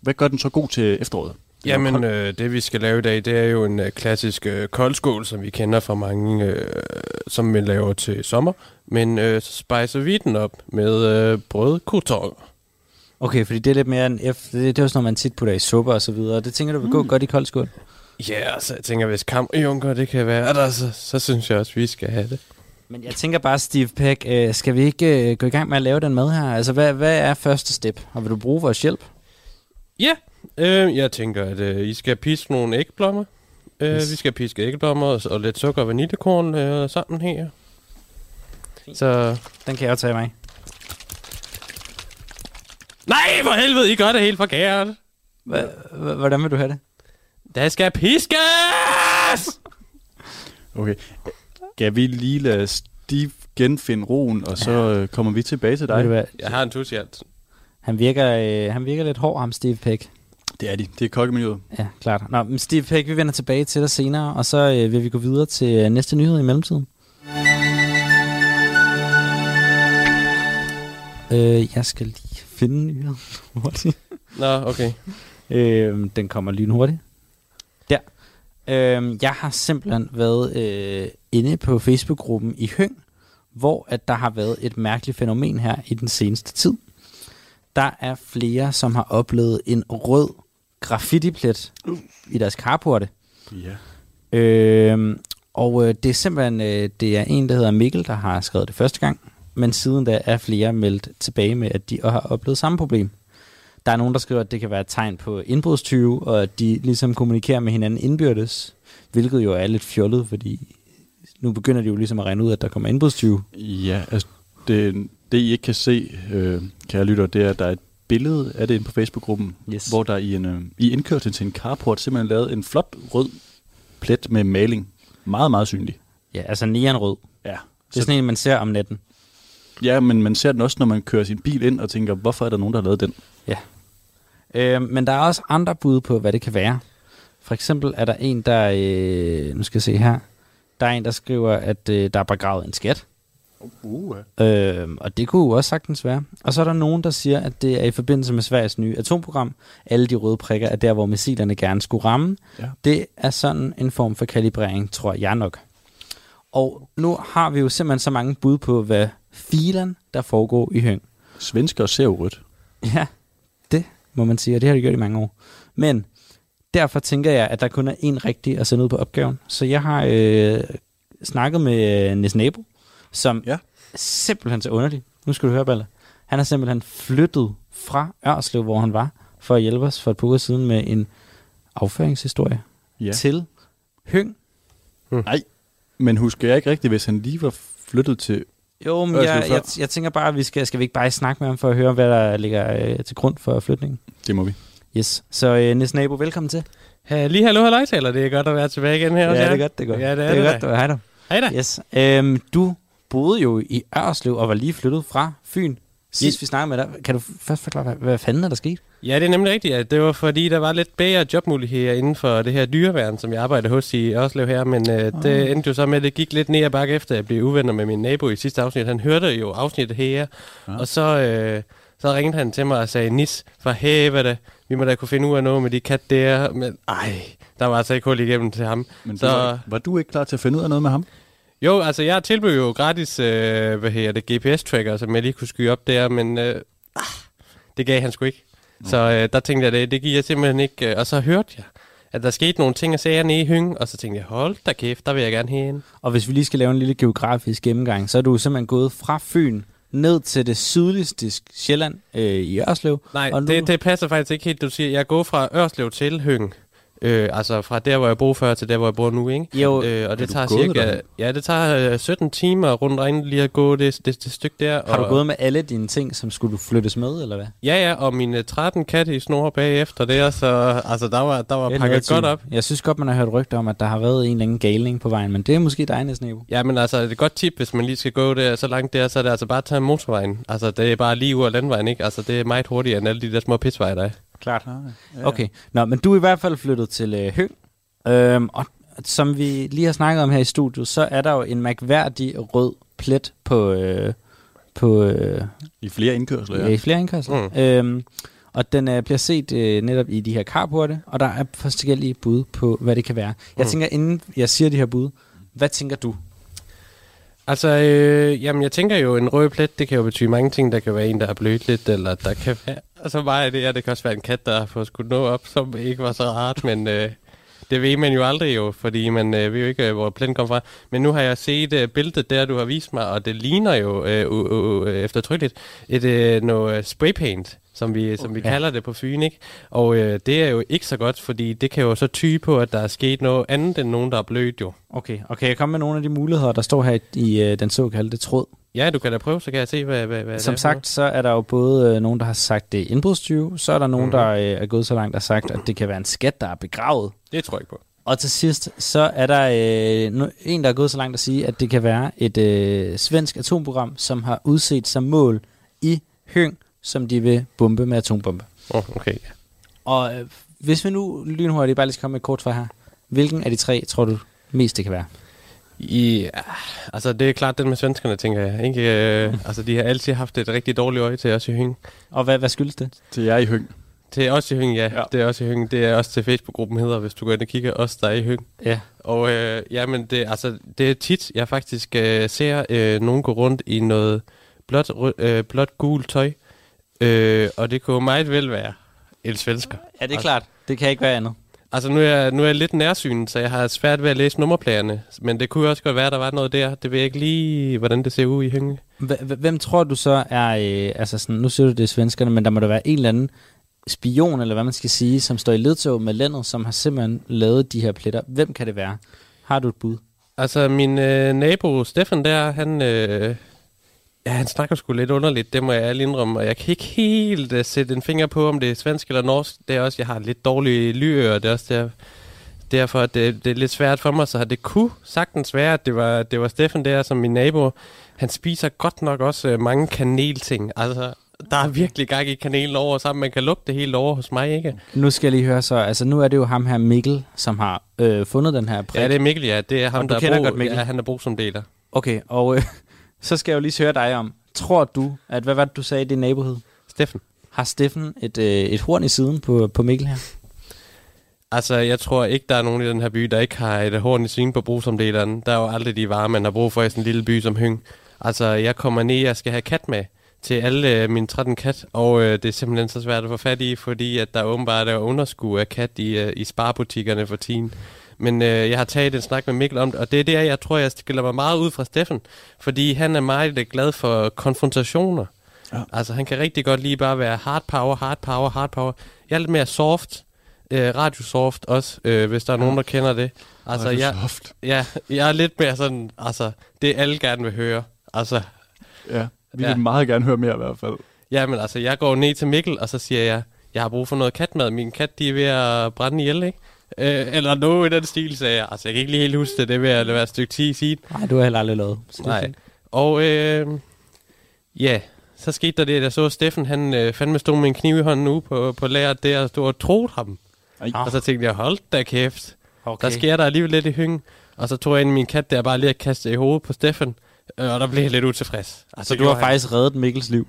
hvad gør den så god til efteråret? Jo Jamen, øh, det vi skal lave i dag, det er jo en øh, klassisk øh, koldskål, som vi kender fra mange, øh, som vi laver til sommer. Men øh, så spicer vi den op med øh, brød crouton. Okay, fordi det er lidt mere en F. Det, det er også noget, man tit putter i suppe og så videre. Det tænker du vil gå godt i koldskål? Ja, så jeg tænker, hvis kammerjunker det kan være der, så, så synes jeg også, vi skal have det. Men jeg tænker bare, Steve Peck, øh, skal vi ikke øh, gå i gang med at lave den mad her? Altså, hvad, hvad er første step? Og vil du bruge vores hjælp? Ja, øh, jeg tænker, at øh, I skal piske nogle æggeblommer. Øh, Yes. Vi skal piske æggeblommer og, og lidt sukker og vaniljekorn øh, sammen her. Fint. Så... Den kan jeg jo tage mig. Nej, for helvede, I gør det helt forkert. Hvordan vil du have det? Der skal piskes! Okay. Kan vi lige lade Steve genfinde roen, og så øh, kommer vi tilbage til dig? Jeg har en tus i halsen. Han virker, øh, han virker lidt hård, ham Steve Peck. Det er de. Det er kokkemiljøet. Ja, klart. Nå, men Steve Peck, vi vender tilbage til dig senere, og så øh, vil vi gå videre til øh, næste nyhed i mellemtiden. Øh, jeg skal lige finde nyheden hurtigt. Nå, okay. Øh, den kommer lynhurtigt. Der. Øh, jeg har simpelthen været øh, inde på Facebook-gruppen i Høng, hvor at der har været et mærkeligt fænomen her i den seneste tid. Der er flere, som har oplevet en rød graffiti-plet i deres carporte. Ja. Øh, og øh, det er simpelthen øh, det er en, der hedder Mikkel, der har skrevet det første gang. Men siden da er flere meldt tilbage med, at de har oplevet samme problem. Der er nogen, der skriver, at det kan være et tegn på indbrudstyve, og at de ligesom kommunikerer med hinanden indbyrdes. Hvilket jo er lidt fjollet, fordi nu begynder de jo ligesom at regne ud, at der kommer indbrudstyve. Ja, altså det, det I ikke kan se, øh, kære lytter, det er, at der er et billede af det inde på Facebook-gruppen, Yes. hvor der i en øh, i indkørslen til en carport simpelthen lavet en flot rød plet med maling. Meget, meget synlig. Ja, altså neonrød. Ja. Det er sådan en, man ser om natten. Ja, men man ser den også, når man kører sin bil ind og tænker, hvorfor er der nogen, der har lavet den? Øh, men der er også andre bud på, hvad det kan være. For eksempel er der en, der... Øh, nu skal jeg se her. Der er en, der skriver, at øh, der er begravet en skat. Uh, Øh, og det kunne jo også sagtens være. Og så er der nogen, der siger, at det er i forbindelse med Sveriges nye atomprogram. Alle de røde prikker er der, hvor missilerne gerne skulle ramme. Ja. Det er sådan en form for kalibrering, tror jeg nok. Og nu har vi jo simpelthen så mange bud på, hvad filen der foregår i Høng. Svensker ser jo rødt. Ja, det må man sige, og det har de gjort i mange år. Men derfor tænker jeg, at der kun er én rigtig at sende ud på opgaven. Så jeg har øh, snakket med øh, Nis Nabo, som Ja. simpelthen så underlig. Nu skal du høre, Balle. Han har simpelthen flyttet fra Ørslev, hvor han var, for at hjælpe os for et par uger siden med en afføringshistorie Ja. til Høng. Nej, men husker jeg ikke rigtigt, hvis han lige var flyttet til... Jo, men jeg, jeg, jeg tænker bare, at vi skal, skal vi ikke bare snakke med ham for at høre, hvad der ligger øh, til grund for flytningen? Det må vi. Yes. Så øh, Nis Nabo, velkommen til. Ja, lige hallo, hallo, taler. Det er godt at være tilbage igen her. hos jer. godt, det er godt. Ja, det er det er det godt. Det hej da. Hej da. Yes. Øhm, du boede jo i Ørslev og var lige flyttet fra Fyn. Sidst vi snakkede med dig, kan du først forklare, hvad, hvad fanden er der sket? Ja, det er nemlig rigtigt. at Det var fordi, der var lidt bedre jobmuligheder inden for det her dyreværn, som jeg arbejder hos i Ørslev her. Men øh, det endte jo så med, at det gik lidt ned ad bakke efter, at jeg blev uvenner med min nabo i sidste afsnit. Han hørte jo afsnittet her, Ja. og så, øh, så ringede han til mig og sagde, Nis, for helvede, vi må da kunne finde ud af noget med de kat der. Men ej, der var altså ikke hul igennem til ham. Men Så- så... var, var du ikke klar til at finde ud af noget med ham? Jo, altså jeg tilbød jo gratis, øh, hvad hedder det, GPS-tracker, som jeg lige kunne skyde op der, men øh, ah, det gav han sgu ikke. Så øh, der tænkte jeg, det, det giver jeg simpelthen ikke. Øh, og så hørte jeg, at der skete nogle ting og sager nede i Høng, og så tænkte jeg, hold da kæft, der vil jeg gerne hen. Og hvis vi lige skal lave en lille geografisk gennemgang, så er du simpelthen gået fra Fyn ned til det sydligste Sjælland øh, i Ørslev. Nej, Og nu- det, det passer faktisk ikke helt, du siger. Jeg går fra Ørslev til Høng. Øh, altså fra der, hvor jeg bor før, til der, hvor jeg bor nu, ikke? Jo, Øh, og det tager cirka, derhen? ja, det tager øh, 17 timer rundt regnet lige at gå det, det, det stykke der. har du og, gået med alle dine ting, som skulle du flyttes med, eller hvad? Ja, ja, og mine 13 katte i snor bagefter det, så altså, der var, der var Det er pakket godt op. Jeg synes godt, man har hørt rygter om, at der har været en eller anden galning på vejen, men det er måske dig, Nabo. Ja, men altså, det er et godt tip, hvis man lige skal gå der så langt der, så er det altså bare at tage motorvejen. Altså, det er bare lige ud af landvejen, ikke? Altså, det er meget hurtigere end alle de der små pisveje, der er. Klart. Ja, Okay, Nå, men du er i hvert fald flyttet til øh, Høng, øhm, og som vi lige har snakket om her i studiet, så er der jo en mærkværdig rød plet på, øh, på øh, I flere indkørsler, ja. ja. i flere indkørsler. Mm. Øhm, og den øh, bliver set øh, netop i de her carporte, og der er forskellige bud på, hvad det kan være. Jeg Mm. tænker, inden jeg siger de her bud, hvad tænker du? Altså, øh, jamen, jeg tænker jo, en rød plet, det kan jo betyde mange ting. Der kan være en, der er blødt lidt, eller der kan være... Så meget det her, det kan også være en kat, der har fået skudt noget op, som ikke var så rart, men... Øh, det ved man jo aldrig jo, fordi man øh, ved jo ikke, øh, hvor pletten kommer fra. Men nu har jeg set øh, billedet der, du har vist mig, og det ligner jo øh, øh, øh, eftertrykkeligt et øh, noget øh, spraypaint, som vi, som vi Okay. kalder det på Fyn, ikke? Og øh, det er jo ikke så godt, fordi det kan jo så tyde på, at der er sket noget andet end nogen, der er blødt jo. Okay, og kan jeg komme med nogle af de muligheder, der står her i, i øh, den såkaldte tråd? Ja, du kan da prøve, så kan jeg se, hvad, hvad, hvad Som det er sagt, så er der jo både øh, nogen, der har sagt, det er indbrudstyve, så er der nogen, Mhm. der øh, er gået så langt, har sagt, at det kan være en skat, der er begravet. Det tror jeg ikke på. Og til sidst, så er der øh, en, der er gået så langt at sige, at det kan være et øh, svensk atomprogram, som har udset som mål i Høng, som de vil bombe med atombombe. Oh, okay. Og øh, hvis vi nu lynhurtigt bare lige skal komme med et kort svar her, hvilken af de tre tror du mest det kan være? I, altså, det er klart den med svenskerne, tænker jeg. Ikke? Øh, altså, de har altid haft et rigtig dårligt øje til os i Høng. Og hvad, hvad skyldes det? Til jer i Høng. Til os i Høng, ja. Ja. Det er også i Høng. Det er også til Facebook-gruppen hedder, hvis du går ind og kigger. Os, der er i Høng. Ja. Og øh, ja, men det, altså, det er tit, jeg faktisk øh, ser øh, nogen gå rundt i noget blåt, øh, blåt gult tøj. Øh, og det kunne meget vel være en svensker. Ja, det er klart. Det kan ikke være andet. Altså, nu er, jeg, nu er jeg lidt nærsynet, så jeg har svært ved at læse nummerpladerne. Men det kunne også godt være, at der var noget der. Det ved jeg ikke lige, hvordan det ser ud i Høng. H- hvem tror du så er, øh, altså sådan, nu siger du det er svenskerne, men der må der være en eller anden spion, eller hvad man skal sige, som står i ledtog med landet, som har simpelthen lavet de her pletter. Hvem kan det være? Har du et bud? Altså, min øh, nabo Stefan der, han, øh, ja, han snakker sgu lidt underligt, det må jeg ærligt indrømme, og jeg kan ikke helt øh, sætte en finger på, om det er svensk eller norsk. Det er også, jeg har lidt dårlige lyører, det er også der, derfor, at det, det er lidt svært for mig, så det kunne sagtens være, at det var, det var Stefan der, som min nabo, han spiser godt nok også øh, mange kanelting, altså Der er virkelig gang i kanelen over, så man kan lugte det helt over hos mig, ikke? Nu skal jeg lige høre så, altså nu er det jo ham her Mikkel, som har øh, fundet den her prik. Ja, det er Mikkel, ja. Det er ham, Og du der er godt Mikkel? Ja, han er brug som deler. Okay, og øh, så skal jeg jo lige høre dig om, tror du, at hvad var det, du sagde i din nabohed? Steffen. Har Steffen et, øh, et horn i siden på, på Mikkel her? Altså, jeg tror ikke, der er nogen i den her by, der ikke har et horn i svingen på brugsomdeleren. Der er jo aldrig de varer, man har brug for i sådan en lille by som Høng. Altså, jeg kommer ned, jeg skal have kat med til alle øh, mine 13 kat, og øh, det er simpelthen så svært at få fat i, fordi at der åbenbart er underskud af kat i, øh, i sparbutikkerne for tiden. Men øh, jeg har taget en snak med Mikkel om det, og det er der, jeg tror, jeg skiller mig meget ud fra Steffen, fordi han er meget øh, glad for konfrontationer. Ja. Altså, han kan rigtig godt lige bare være hard power, hard power, hard power. Jeg er lidt mere soft, øh, radiosoft også, øh, hvis der er nogen, der kender det. Altså, jeg, Soft. ja, jeg er lidt mere sådan, altså, det alle gerne vil høre. Altså, Ja, vi Ja. vil meget gerne høre mere i hvert fald. ja, men altså, jeg går ned til Mikkel, og så siger jeg, jeg har brug for noget katmad. Min kat, de er ved at brænde ihjel, ikke? Øh, eller noget i den stil, sagde jeg. Altså, jeg kan ikke lige helt huske det, det er ved at være et stykke 10 siden. Nej, du har heller aldrig lavet. Er Nej. Og øh, ja, så skete der det, at jeg så Steffen, han øh, fandme stod med en kniv i hånden ude på, på lageret der og stod og troede ham. Ej. Og så tænkte jeg, hold da kæft. Okay. Der sker der alligevel lidt i hyngen. Og så tog jeg ind i min kat der bare lige at kaste i hovedet på Steffen. Øh, Og der blev jeg lidt utilfreds. Altså, Så du har faktisk reddet Mikkels liv?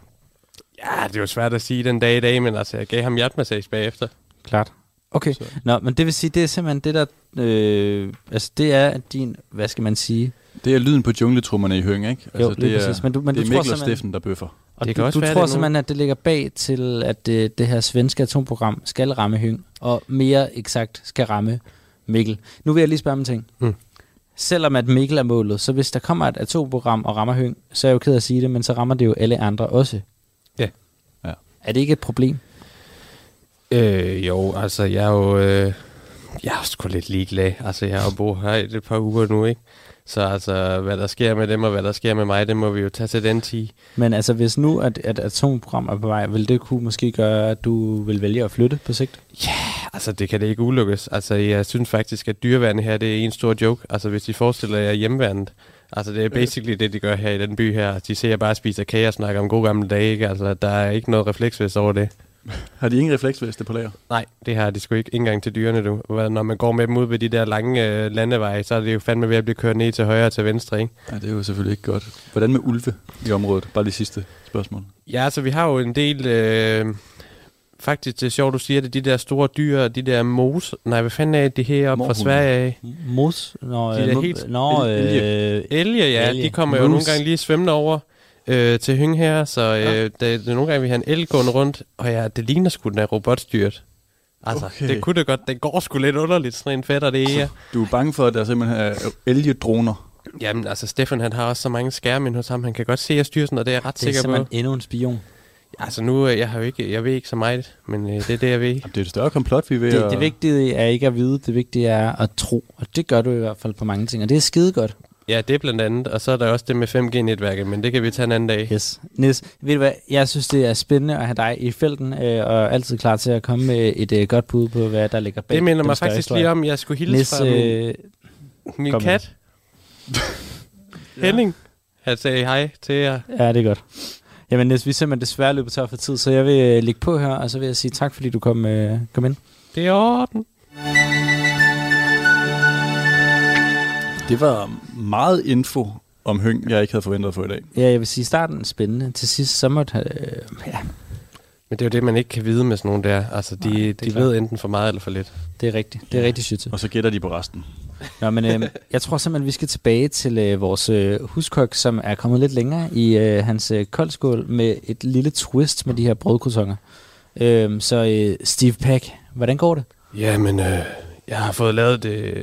Ja, det er jo svært at sige den dag i dag, men altså, jeg gav ham hjertemassage bagefter. Klart. Okay. Så. Nå, men det vil sige, det er simpelthen det der, øh, altså det er din, hvad skal man sige? Det er lyden på jungletrummerne i Høng, ikke? Altså, Jo, det er, præcis. Men du- men det du er tror Mikkel og Steffen, der bøffer. Og Det du, kan også du tror det er simpelthen, at det ligger bag til, at det, det her svenske atomprogram skal ramme Høng, og mere eksakt skal ramme Mikkel. Nu vil jeg lige spørge om en ting. Mm. Selvom at Mikkel er målet, så hvis der kommer et atomprogram og rammer Høng, så er jeg jo ked af at sige det, men så rammer det jo alle andre også. Ja. Ja. Er det ikke et problem? Øh, jo, altså, jeg er jo... Øh, jeg er sgu lidt ligeglad. Altså, jeg har boet her i et par uger nu, ikke? Så altså, hvad der sker med dem, og hvad der sker med mig, det må vi jo tage til den tid. Men altså, hvis nu at, at atomprogram er på vej, vil det kunne måske gøre, at du vil vælge at flytte på sigt? Altså, det kan det ikke ulykkes. Altså, jeg synes faktisk, at dyreværnet her, det er en stor joke. Altså, hvis I forestiller jer hjemmeværnet. Altså, det er basically det, de gør her i den by her. De ser bare spiser kage og snakker om gode gamle dage, ikke? Altså, der er ikke noget refleksvest over det. Har de ingen refleksveste på lager? Nej, det har de sgu ikke engang til dyrene, du. Når man går med dem ud ved de der lange øh, landeveje, så er det jo fandme ved at blive kørt ned til højre og til venstre, ikke? Ja, det er jo selvfølgelig ikke godt. Hvordan med ulve i området? Bare det sidste spørgsmål. Ja, altså vi har jo en del... Øh, faktisk, det er sjovt, du siger det. De der store dyr, de der mos... Nej, hvad fanden er det her op fra. Sverige af? Mos? Nå, De er øh, helt- nå øh, Elge, ja. Elge. De kommer jo nogle gange lige svømmende over øh, til Høng her, så øh, Ja. det, det er nogle gange, vi har en el gående rundt, og ja, det ligner sgu, den er robotstyret. Altså, Okay. det kunne det godt. Den går sgu lidt underligt, sådan en fætter det er. Du er bange for, at der simpelthen er elgedroner. Jamen, altså, Stefan, han har også så mange skærme hos ham. Han kan godt se at styre sådan, og det er jeg ret det er sikker på. simpelthen endnu en spion. Altså, nu, øh, jeg har jo ikke, jeg ved ikke så meget, men øh, det er det, jeg ved. Jamen, det er et større komplot, vi er ved Det, at... det vigtige er ikke at vide, det vigtige er at tro. Og det gør du i hvert fald på mange ting, og det er skide godt. Ja, det er blandt andet, og så er der også det med 5G-netværket, men det kan vi tage en anden dag. Yes. Nis, ved du hvad, jeg synes, det er spændende at have dig i felten, øh, og altid klar til at komme med et øh, godt bud på, hvad der ligger bag Det minder mig faktisk historie. lige om, jeg skulle hilse Nis, fra min, øh, min kat. Henning. Han sagde hej til jer. ja, det er godt. Jamen Nis, vi er simpelthen desværre løbet tør for tid, så jeg vil øh, lægge på her, og så vil jeg sige tak, fordi du kom, øh, kom ind. Det er orden. Det var meget info om Høng, jeg ikke havde forventet at få i dag. Ja, jeg vil sige, starten er spændende. Til sidst, så måtte... Øh, ja, Men det er jo det, man ikke kan vide med sådan nogle der. Altså, de, Nej, det de klart. ved enten for meget eller for lidt. det er rigtigt. Det er rigtig shit. Og så gætter de på resten. Nå, men øh, jeg tror simpelthen, vi skal tilbage til øh, vores øh, huskok, som er kommet lidt længere i øh, hans øh, koldskål med et lille twist med de her brødkrotonger. Øh, så øh, Steve Pack, hvordan går det? Jamen, øh, jeg har fået lavet det...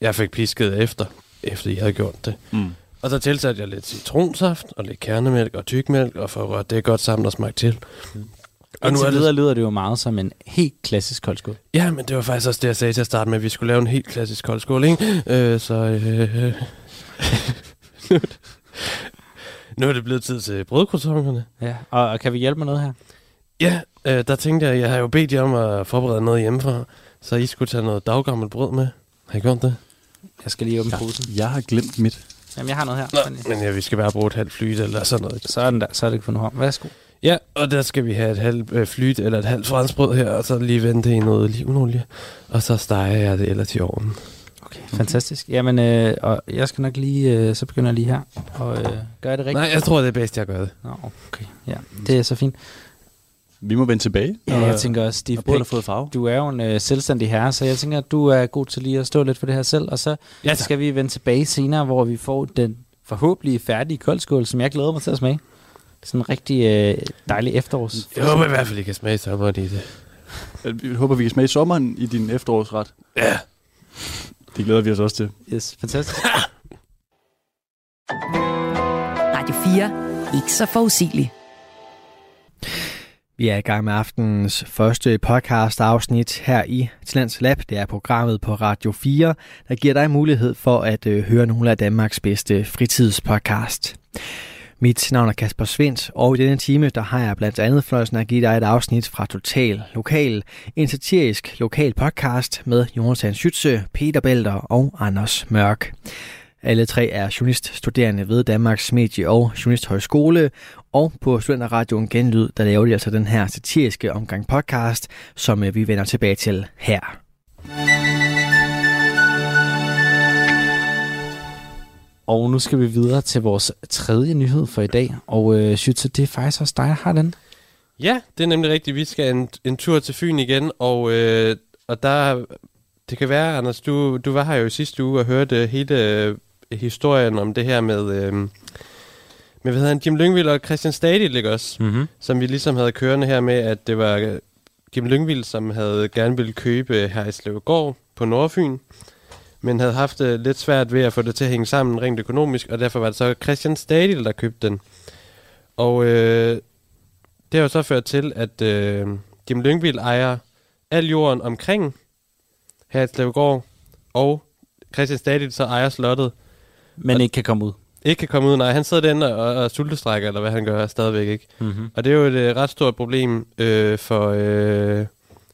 Jeg fik pisket efter, efter I havde gjort det. Mm. Og så tilsatte jeg lidt citronsaft og lidt kernemælk og tykmælk, og for at røre det godt sammen og smage til. Og nu er det... videre lyder det jo meget som en helt klassisk koldskål. Ja, men det var faktisk også det, jeg sagde til at starte med, at vi skulle lave en helt klassisk koldskål, ikke? Øh, så... Øh, nu, det, nu er det blevet tid til brødkrotongerne. Ja. Og, og kan vi hjælpe med noget her? Ja, øh, der tænkte jeg, jeg har jo bedt jer om at forberede noget hjemmefra, så I skulle tage noget daggammelt brød med. Har I gjort det? Jeg skal lige åbne posen. Jeg har glemt mit. Jamen, jeg har noget her. Nå, men ja, vi skal bare bruge et halvt flyt eller sådan noget. Sådan der, så er det fundet om. Værsgo. Ja, Og der skal vi have et halvt øh, flyt eller et halvt franskbrød her, og så lige vente i noget olivenolie. Og så steger jeg det ellers i ovnen. Okay, fantastisk. Jamen, øh, og jeg skal nok lige, øh, så begynder jeg lige her og øh, gøre det rigtigt. Nej, jeg tror, det er bedst, jeg gør det. Nå, okay. Ja, det er så fint. Vi må vende tilbage. Ja, jeg tænker også, Steve Peck, Peck, fået farve. du er jo en øh, selvstændig herre, så jeg tænker, at du er god til lige at stå lidt for det her selv, og så Ja, skal vi vende tilbage senere, hvor vi får den forhåbentlig færdige koldskål, som jeg glæder mig til at smage. Sådan en rigtig øh, dejlig efterårs. Jeg håber i hvert fald, I kan smage sommeren i det. Vi håber, vi kan smage sommeren i din efterårsret. Ja. Det glæder vi os også til. Yes, fantastisk. Radio 4. Ikke så forudsigelig. Vi er i gang med aftenens første podcast afsnit her i Tillands Lab. Det er programmet på Radio 4, der giver dig mulighed for at øh, høre nogle af Danmarks bedste fritidspodcast. Mit navn er Kasper Svendt, og i denne time der har jeg blandt andet fornøjelsen at give dig et afsnit fra Total Lokal, en satirisk lokal podcast med Jonas Schütze, Peter Belter og Anders Mørk. Alle tre er journaliststuderende ved Danmarks Medie- og Journalisthøjskole, og på Studenterradioen Genlyd, der laver de altså den her satiriske omgang podcast, som øh, vi vender tilbage til her. Og nu skal vi videre til vores tredje nyhed for i dag. Og øh, Schütze, det er faktisk også dig, der har den. Ja, det er nemlig rigtigt. Vi skal en, en tur til Fyn igen, og, øh, og der... Det kan være, Anders, du, du var her jo sidste uge og hørte hele øh, historien om det her med... Øh, med hvad hedder han, Jim Lyngvild og Christian Stadil, ikke også? Mm-hmm. Som vi ligesom havde kørende her med, at det var Jim Lyngvild, som havde gerne ville købe her i Slevegård på Nordfyn, men havde haft det lidt svært ved at få det til at hænge sammen rent økonomisk, og derfor var det så Christian Stadil, der købte den. Og øh, det har jo så ført til, at øh, Jim Lyngvild ejer al jorden omkring her i Slevegård, og Christian Stadil så ejer slottet. Men Og- ikke kan komme ud. Ikke kan komme ud, nej. Han sidder derinde og, og sultestrækker, eller hvad han gør, stadigvæk ikke. Mm-hmm. Og det er jo et øh, ret stort problem øh, for øh,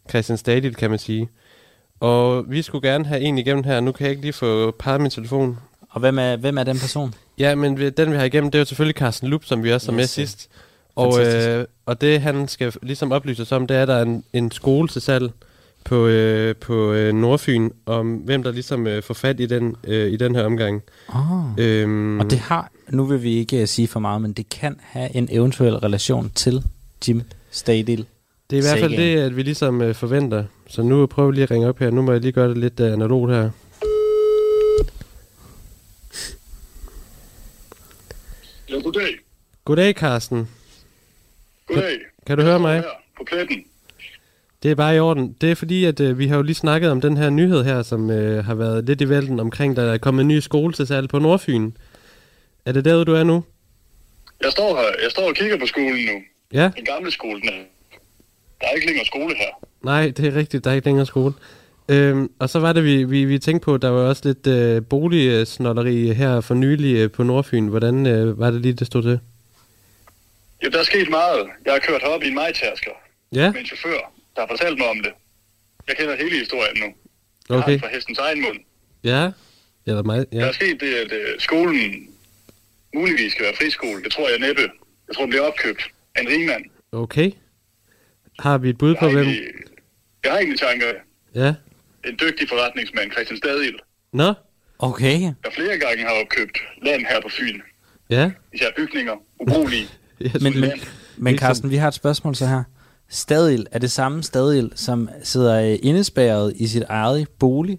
Christian Stadil, kan man sige. Og vi skulle gerne have en igennem her. Nu kan jeg ikke lige få parret min telefon. Og hvem er, hvem er den person? Ja, men vi- den vi har igennem, det er jo selvfølgelig Carsten Lup, som vi også har med Yes, sidst. Og, Fantastisk. øh, og det han skal ligesom oplyse os om, det er, at der er en, en skole til salg på, øh, på øh, Nordfyn, om hvem der ligesom øh, får fat i den, øh, i den her omgang. Oh. Øhm, Og det har, nu vil vi ikke uh, sige for meget, men det kan have en eventuel relation til Jim Stadil. Det er i hvert fald det, at vi ligesom øh, forventer. Så nu prøver vi lige at ringe op her. Nu må jeg lige gøre det lidt øh, analogt her. Ja, goddag. Goddag, Carsten. Goddag. Kan du høre mig? Her på pletten. Det er bare i orden. Det er fordi, at øh, vi har jo lige snakket om den her nyhed her, som øh, har været lidt i vælten omkring, der er kommet en ny skole til salg på Nordfyn. Er det derude, du er nu? Jeg står her. Jeg står og kigger på skolen nu. Ja? Den gamle skole. Den er. Der er ikke længere skole her. Nej, det er rigtigt. Der er ikke længere skole. Øhm, og så var det, vi, vi, vi tænkte på, at der var også lidt øh, boligsnolleri her for nylig øh, på Nordfyn. Hvordan øh, var det lige, det stod til? Ja, der er sket meget. Jeg har kørt herop i en majtærsker Ja? med en chauffør, der har fortalt mig om det. Jeg kender hele historien nu. Jeg har Okay. den fra hestens egen mund. Ja? Eller mig? Ja. Der Ja. er sket det, at øh, skolen muligvis skal være friskole. Det tror jeg næppe. Jeg tror, den bliver opkøbt af en rigmand. Okay. Har vi et bud Jeg på, hvem? jeg har egentlig tanker. Ja? En dygtig forretningsmand, Christian Stadil, Nå? Okay. der flere gange har opkøbt land her på Fyn. Ja? Især bygninger, ubrugelige. Yes. Men, men, men Ligesom- Carsten, vi har et spørgsmål så her. Stadil er det samme Stadil, som sidder øh, indespærret i sit eget bolig?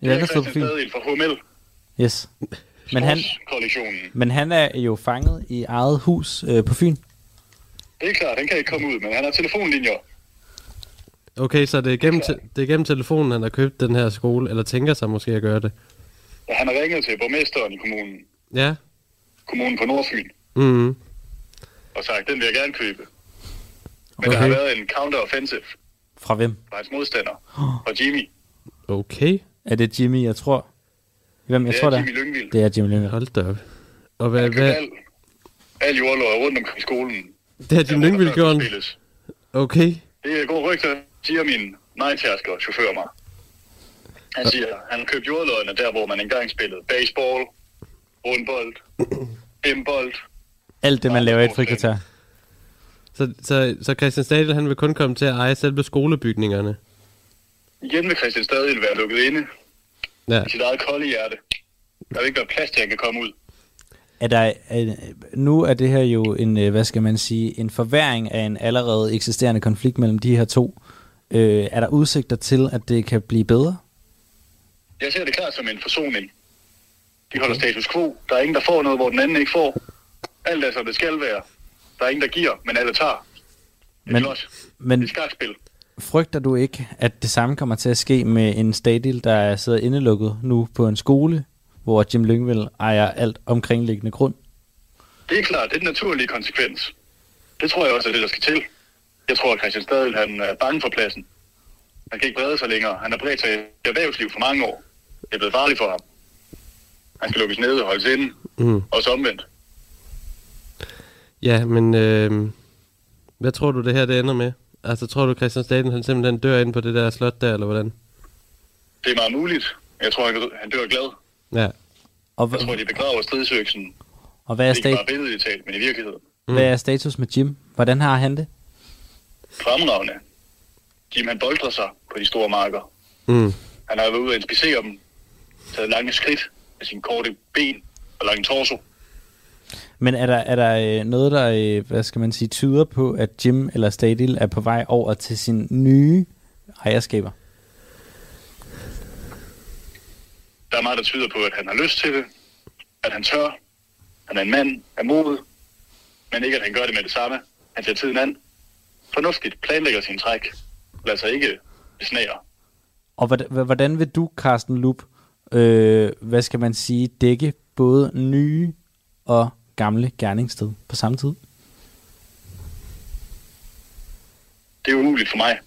Det Ja, er Christian. Stadil fra HML. Yes. Men han, men han er jo fanget i eget hus øh, på Fyn. Det er klart, han kan ikke komme ud, men han har telefonlinjer. Okay, så det er, gennem det er gennem telefonen, han har købt den her skole, eller tænker sig måske at gøre det. Ja, han har ringet til borgmesteren i kommunen, Ja? kommunen på Nordfyn, Mm. og sagt, den vil jeg gerne købe. Men der har Okay. været en counter-offensive Fra hvem? fra hans modstander, fra Jimmy. Okay. Er det Jimmy, jeg tror? Hvem jeg Det tror, er det er? Jimmy Lyngvild. Det er Jimmy Lyngvild. Hold da op. Og hvad, købte hvad, al, al jordløg rundt omkring skolen. det har Jim Lyngvild gjort. Spilles. Okay. Det er gode rygter, siger min nejtærsker chauffør mig. Han siger, han har købt jordløgene der, hvor man engang spillede baseball, rundbold, bimbold. Alt det, man laver i et frikvarter. Så, så, så Christian Stadil, han vil kun komme til at eje selve skolebygningerne? Igen vil Christian stadig være lukket inde Ja. i sit eget kolde hjerte. Der vil ikke være plads til, at han kan komme ud. Er der, er, nu er det her jo en, øh, hvad skal man sige, en forværing af en allerede eksisterende konflikt mellem de her to. Øh, er der udsigter til, at det kan blive bedre? Jeg ser det klart som en forsoning. De holder status quo. Der er ingen, der får noget, hvor den anden ikke får. Alt er, som det skal være. Der er ingen, der giver, men alle tager. Det er Men- flot. Men Det er skakspil. frygter du ikke, at det samme kommer til at ske med en stadil, der er sidder indelukket nu på en skole, hvor Jim Lyngvild ejer alt omkringliggende grund? Det er klart, det er den naturlige konsekvens. Det tror jeg også er det, der skal til. Jeg tror, at Christian Stadil han er bange for pladsen. Han kan ikke brede sig længere. Han har bredt sig i erhvervsliv for mange år. Det er blevet farligt for ham. Han skal lukkes ned og holdes inde. Mm. Også omvendt. Ja, men øh, hvad tror du, det her det ender med? Altså, tror du, Christian Stadil, han simpelthen dør ind på det der slot der, eller hvordan? Det er meget muligt. Jeg tror, han- han dør glad. Ja. Og, Jeg tror, de begraver stridsøksen. og hvad, er Ikke bare stat, billedligt talt, men i virkeligheden. hvad er status med Jim? Hvordan har han det? Fremragende. Jim han boldrer sig på de store marker. Mm. Han har været ude og inspicere dem. Taget lange skridt med sine korte ben og lange torso. Men er der, er der øh, noget, der øh, hvad skal man sige, tyder på, at Jim eller Stadil er på vej over til sin nye ejerskaber? Der er meget, der tyder på, at han har lyst til det. At han tør. Han er en mand af mod. Men ikke, at han gør det med det samme. Han tager tiden an. Fornuftigt planlægger sin træk. Lad sig ikke besnære. Og hvordan, hvordan vil du, Carsten Lup, øh, hvad skal man sige, dække både nye og gamle gerningssted på samme tid? Det er umuligt for mig.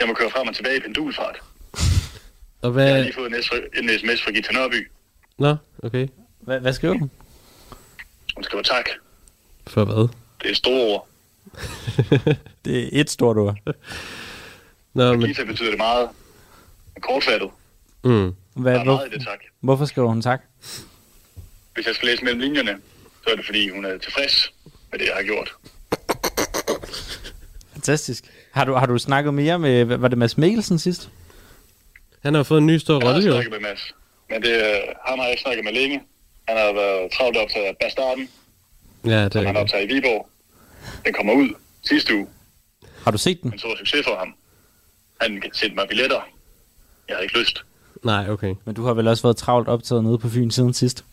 Jeg må køre frem og tilbage i pendulfart. Og Jeg har hvad... lige fået en, S- en sms fra Gita Nørby. Nå, okay. Hvad, hvad skriver du? Hun skriver tak. For hvad? Det er store ord. Det er et stort ord. Nå, For men... Gita betyder det meget. Kortfattet. Mm. Hvad, Der er hvor, meget i det tak. hvorfor skriver hun tak? Hvis jeg skal læse mellem linjerne, så er det fordi, hun er tilfreds med det, jeg har gjort. Fantastisk. Har du, har du snakket mere med, var det Mads Mikkelsen sidst? Han har fået en ny stor Jeg har rolle, snakket med Mads. Men det, øh, ham har jeg ikke snakket med længe. Han har været travlt optaget af Bastarden, Ja, det er han har optaget i Viborg. Den kommer ud sidste uge. Har du set den? En stor succes for ham. Han sendte mig billetter. Jeg havde ikke lyst. Nej, okay. Men du har vel også været travlt optaget nede på Fyn siden sidst?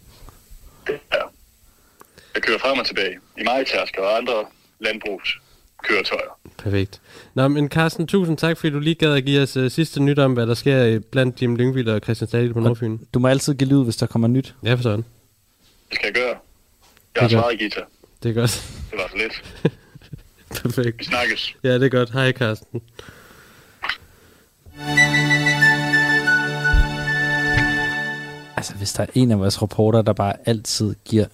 Ja. Jeg kører frem og tilbage i majtasker og andre landbrugskøretøjer. Perfekt. Nå, men Carsten, tusind tak, fordi du lige gad at give os uh, sidste nyt om, hvad der sker øh, blandt Jim Lyngvild og Christian Stadil på Nordfyn. Du må altid give lyd, hvis der kommer nyt. Ja, for sådan. Det skal jeg gøre. Jeg har Det er svaret Gita. Det er godt. Det var så lidt. Perfekt. Vi snakkes. Ja, det er godt. Hej, Carsten. Altså, hvis der er en af vores reporter, der bare altid giver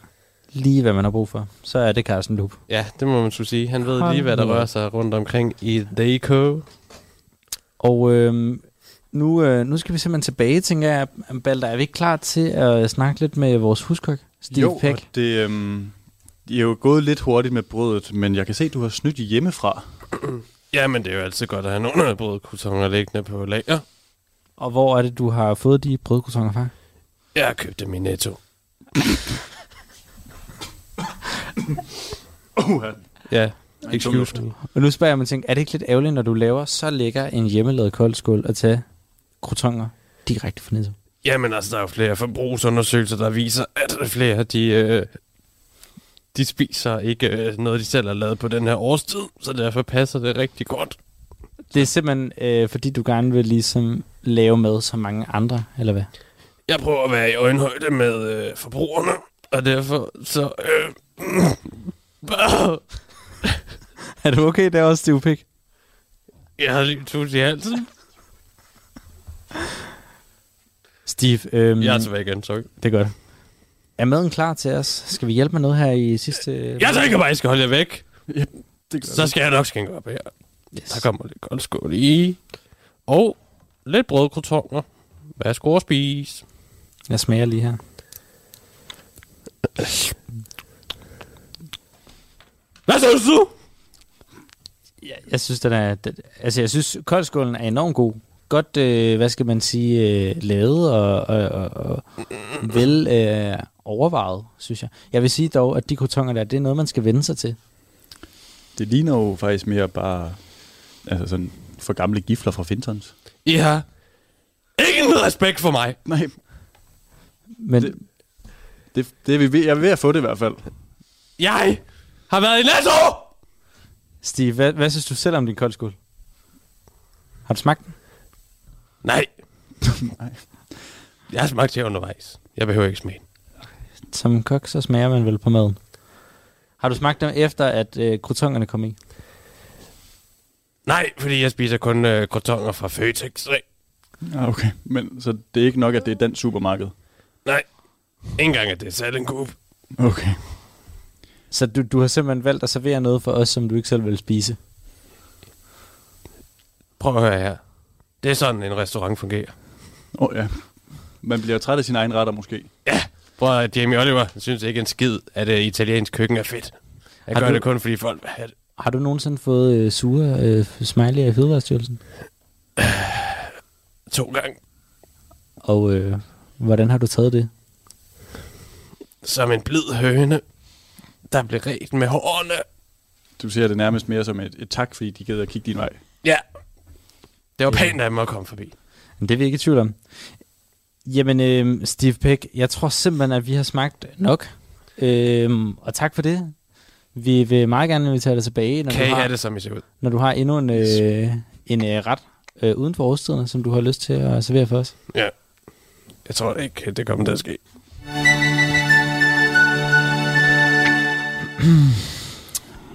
lige, hvad man har brug for, så er det Carsten Lup. Ja, det må man skulle sige. Han ved Hold lige, hvad der rører sig rundt omkring i DK. Og øhm, nu, øh, nu skal vi simpelthen tilbage, tænker jeg. Balder, er vi ikke klar til at snakke lidt med vores huskok, Steve jo, Peck? og det, øhm, det er jo gået lidt hurtigt med brødet, men jeg kan se, at du har snydt hjemmefra. Ja, men det er jo altid godt at have nogle af brødkutonger liggende på lager. Og hvor er det, du har fået de brødkroissanter fra? Jeg har købt dem i Netto. Uh, Ja, excuse me. Og nu spørger jeg mig, tænker, er det ikke lidt ærgerligt, når du laver så lækker en hjemmelavet koldskål at tage croutons direkte fra Netto? Jamen altså, der er jo flere forbrugsundersøgelser, der viser, at flere, de, øh, de spiser ikke øh, noget, de selv har lavet på den her årstid, så derfor passer det rigtig godt. Det er simpelthen, øh, fordi du gerne vil ligesom lave mad som mange andre, eller hvad? Jeg prøver at være i øjenhøjde med øh, forbrugerne, og derfor så... Øh, Er du okay der også, Steve Pick? jeg har lige tus i halsen. Steve, øhm, Jeg er tilbage igen, sorry. det er godt. Er maden klar til os? Skal vi hjælpe med noget her i sidste... Jeg tænker bare, I skal holde jer væk. det Så skal jeg nok skænke op her. Yes. Der kommer lidt koldskål i. Og lidt brødkrotonger. Værsgo at spise. Jeg smager lige her. Hvad synes du? jeg, jeg synes, den er, den, altså jeg synes, koldskålen er enormt god. Godt, øh, hvad skal man sige, øh, lavet og, og, og, og vel øh, overvejet, synes jeg. Jeg vil sige dog, at de krotonger der, det er noget, man skal vende sig til. Det ligner jo faktisk mere bare altså sådan for gamle gifler fra Fintons. I har ingen respekt for mig. Nej, Men Det- det, det er vi ved, jeg er ved at få det i hvert fald. Jeg har været i Netto! Stig, hvad, hvad synes du selv om din koldskål? Har du smagt den? Nej. Nej. Jeg har smagt det undervejs. Jeg behøver ikke smage den. Som kok, så smager man vel på maden. Har du smagt dem efter, at øh, krotongerne kom i? Nej, fordi jeg spiser kun øh, krotonger fra Føtex. Ja, okay. Men så det er ikke nok, at det er den supermarked? Nej. Ikke engang, at det er Salling Coop. Okay. Så du, du har simpelthen valgt at servere noget for os, som du ikke selv vil spise? Prøv at høre her. Det er sådan, en restaurant fungerer. Åh oh, ja. Man bliver træt af sine egne retter måske. Prøv at Jamie Oliver synes ikke en skid, at det italiensk køkken er fedt. Jeg Har gør du- det kun, fordi folk vil have det. Har du nogensinde fået øh, sure øh, smiley af Fødevarestyrelsen? To gange. Og øh, hvordan har du taget det? Som en blid høne, der blev ret med hårene. Du ser det nærmest mere som et, et tak, fordi de gider at kigge din vej. Ja. Det var pænt af dem at komme forbi. Men det er vi ikke i tvivl om. Jamen, øh, Steve Peck, jeg tror simpelthen, at vi har smagt nok. Øh, og tak for det. Vi vil meget gerne invitere dig tilbage, når, Kan I du, har, have det, som I ser ud? når du har endnu en, øh, en øh, ret øh, uden for årstiderne, som du har lyst til at servere for os. Ja. Jeg tror ikke, det kommer til at ske.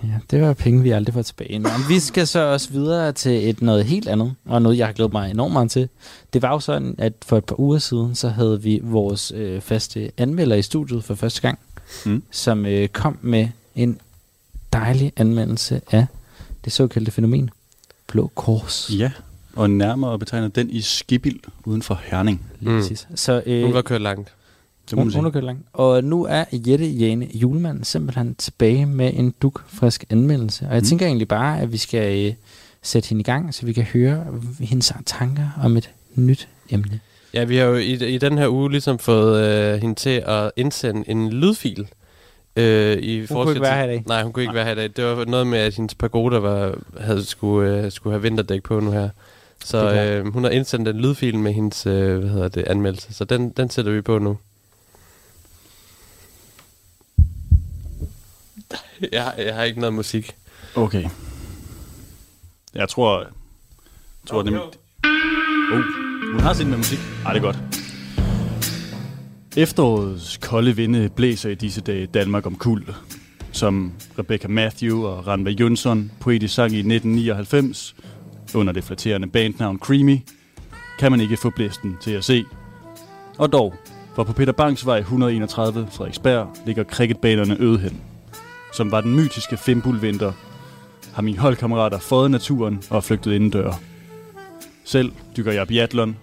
Ja, det var penge, vi aldrig får tilbage. Nå, men vi skal så også videre til et noget helt andet, og noget, jeg har glædet mig enormt meget til. Det var jo sådan, at for et par uger siden, så havde vi vores øh, faste anmelder i studiet for første gang, Mm. som øh, kom med en dejlig anmeldelse af det såkaldte fænomen Blå Kors. Ja. Og nærmere betegnet den i Skibild uden for Herning. Lige Mm. præcis. Så øh, Hun var kørt langt. Det hun, hun er kørt langt. Og nu er Jette Jane Julemand simpelthen tilbage med en dukfrisk anmeldelse. Og jeg Mm. tænker egentlig bare, at vi skal øh, sætte hende i gang, så vi kan høre hendes tanker om et nyt emne. Ja, vi har jo i, i den her uge ligesom fået øh, hende til at indsende en lydfil. Øh, i kunne ikke være her i dag. Nej, hun kunne ikke være her i dag. Det var noget med, at hendes pagoda var, havde skulle, øh, skulle have vinterdæk på nu her. Det Så øh, hun har indsendt en lydfil med hendes øh, hvad hedder det, anmeldelse. Så den, den sætter vi på nu. Jeg, jeg har ikke noget musik. Okay. Jeg tror... Jeg tror nemlig... Oh, hun har sin med musik. Ej, det er godt. Efterårets kolde vinde blæser i disse dage Danmark om kul. Som Rebecca Matthew og Ranva Jønsson poetisk sang i 1999 under det flatterende bandnavn Creamy, kan man ikke få blæsten til at se. Og dog, for på Peter Bangs vej 131 Frederiksberg ligger cricketbanerne øde hen. Som var den mytiske fimbulvinter, har mine holdkammerater fået naturen og flygtet indendør. Selv dykker jeg biathlon,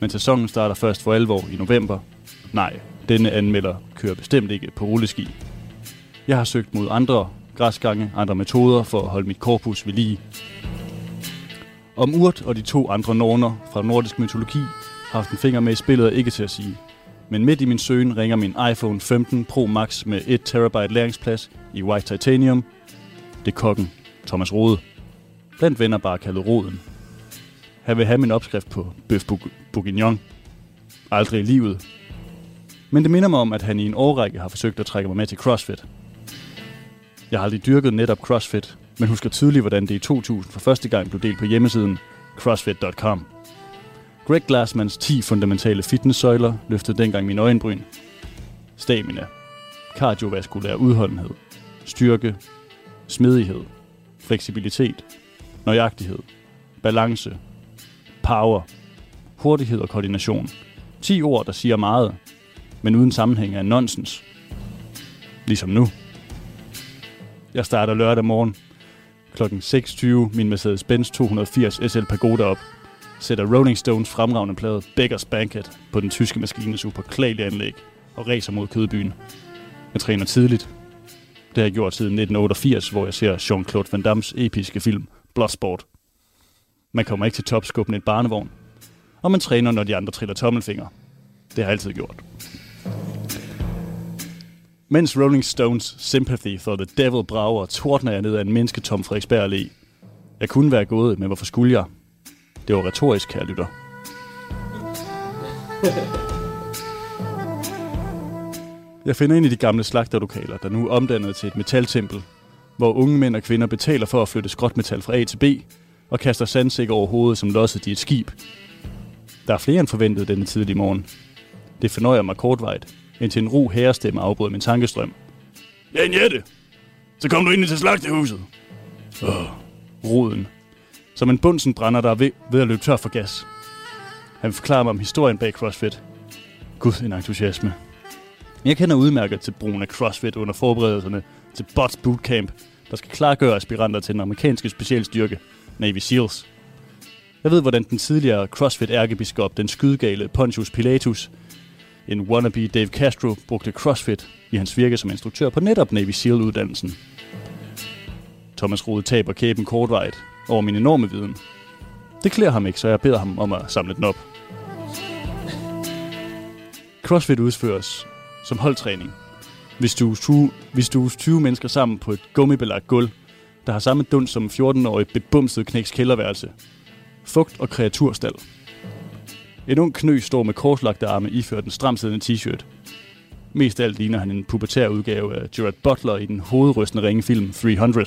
men sæsonen starter først for alvor i november. Nej, denne anmelder kører bestemt ikke på rulleski. Jeg har søgt mod andre græsgange, andre metoder for at holde mit korpus ved lige. Om Urt og de to andre norner fra nordisk mytologi har haft en finger med i spillet ikke til at sige. Men midt i min søgen ringer min iPhone 15 Pro Max med 1 terabyte læringsplads i White Titanium. Det er kokken, Thomas Rode. Blandt venner bare kaldet Roden. Han vil have min opskrift på bøf bourguignon. Aldrig i livet. Men det minder mig om, at han i en årrække har forsøgt at trække mig med til CrossFit. Jeg har aldrig dyrket netop CrossFit, men husker tydeligt, hvordan det i 2000 for første gang blev delt på hjemmesiden crossfit.com. Greg Glassmans 10 fundamentale fitnesssøjler løftede dengang min øjenbryn. Stamina, kardiovaskulær udholdenhed, styrke, smidighed, fleksibilitet, nøjagtighed, balance, power, hurtighed og koordination. 10 ord, der siger meget, men uden sammenhæng er nonsens. Ligesom nu. Jeg starter lørdag morgen kl. 6.20 min Mercedes-Benz 280 SL Pagoda op. Sætter Rolling Stones fremragende plade Beggars Banquet på den tyske maskines upåklagelige anlæg og racer mod kødbyen. Jeg træner tidligt. Det har jeg gjort siden 1988, hvor jeg ser Jean-Claude Van Dammes episke film Bloodsport. Man kommer ikke til topskubben i et barnevogn, og man træner, når de andre triller tommelfinger. Det har jeg altid gjort. Mens Rolling Stones Sympathy for the Devil brager, tordner jeg ned ad en mennesketom Frederiksberg Allé. Jeg kunne være gået, men hvorfor skulle jeg? Det var retorisk, kære lytter. Jeg finder ind i de gamle slagterlokaler, der nu er omdannet til et metaltempel, hvor unge mænd og kvinder betaler for at flytte skråtmetal fra A til B, og kaster sandsæk over hovedet som losset i et skib. Der er flere end forventet denne tidlige morgen. Det fornøjer mig kortvejt, indtil en ro herrestemme afbrød min tankestrøm. Ja, Jette! Så kom du ind til slagtehuset. Åh, roden. Som en bunsen brænder der ved, ved at løbe tør for gas. Han forklarer mig om historien bag CrossFit. Gud, en entusiasme. Jeg kender udmærket til brugen af CrossFit under forberedelserne til Bots Bootcamp, der skal klargøre aspiranter til den amerikanske specialstyrke, Navy SEALs. Jeg ved, hvordan den tidligere CrossFit-ærkebiskop, den skydegale Pontius Pilatus, en wannabe Dave Castro, brugte CrossFit i hans virke som instruktør på netop Navy SEAL-uddannelsen. Thomas Rode taber kæben kortvejt over min enorme viden. Det klæder ham ikke, så jeg beder ham om at samle den op. CrossFit udføres som holdtræning. Hvis du, hvis du er 20 mennesker sammen på et gummibelagt gulv, der har samme dund som 14-årig bebumset knæks kælderværelse. Fugt og kreaturstal. En ung knø står med korslagte arme iført en stramsiddende t-shirt. Mest af alt ligner han en pubertær udgave af Gerard Butler i den hovedrystende ringefilm 300.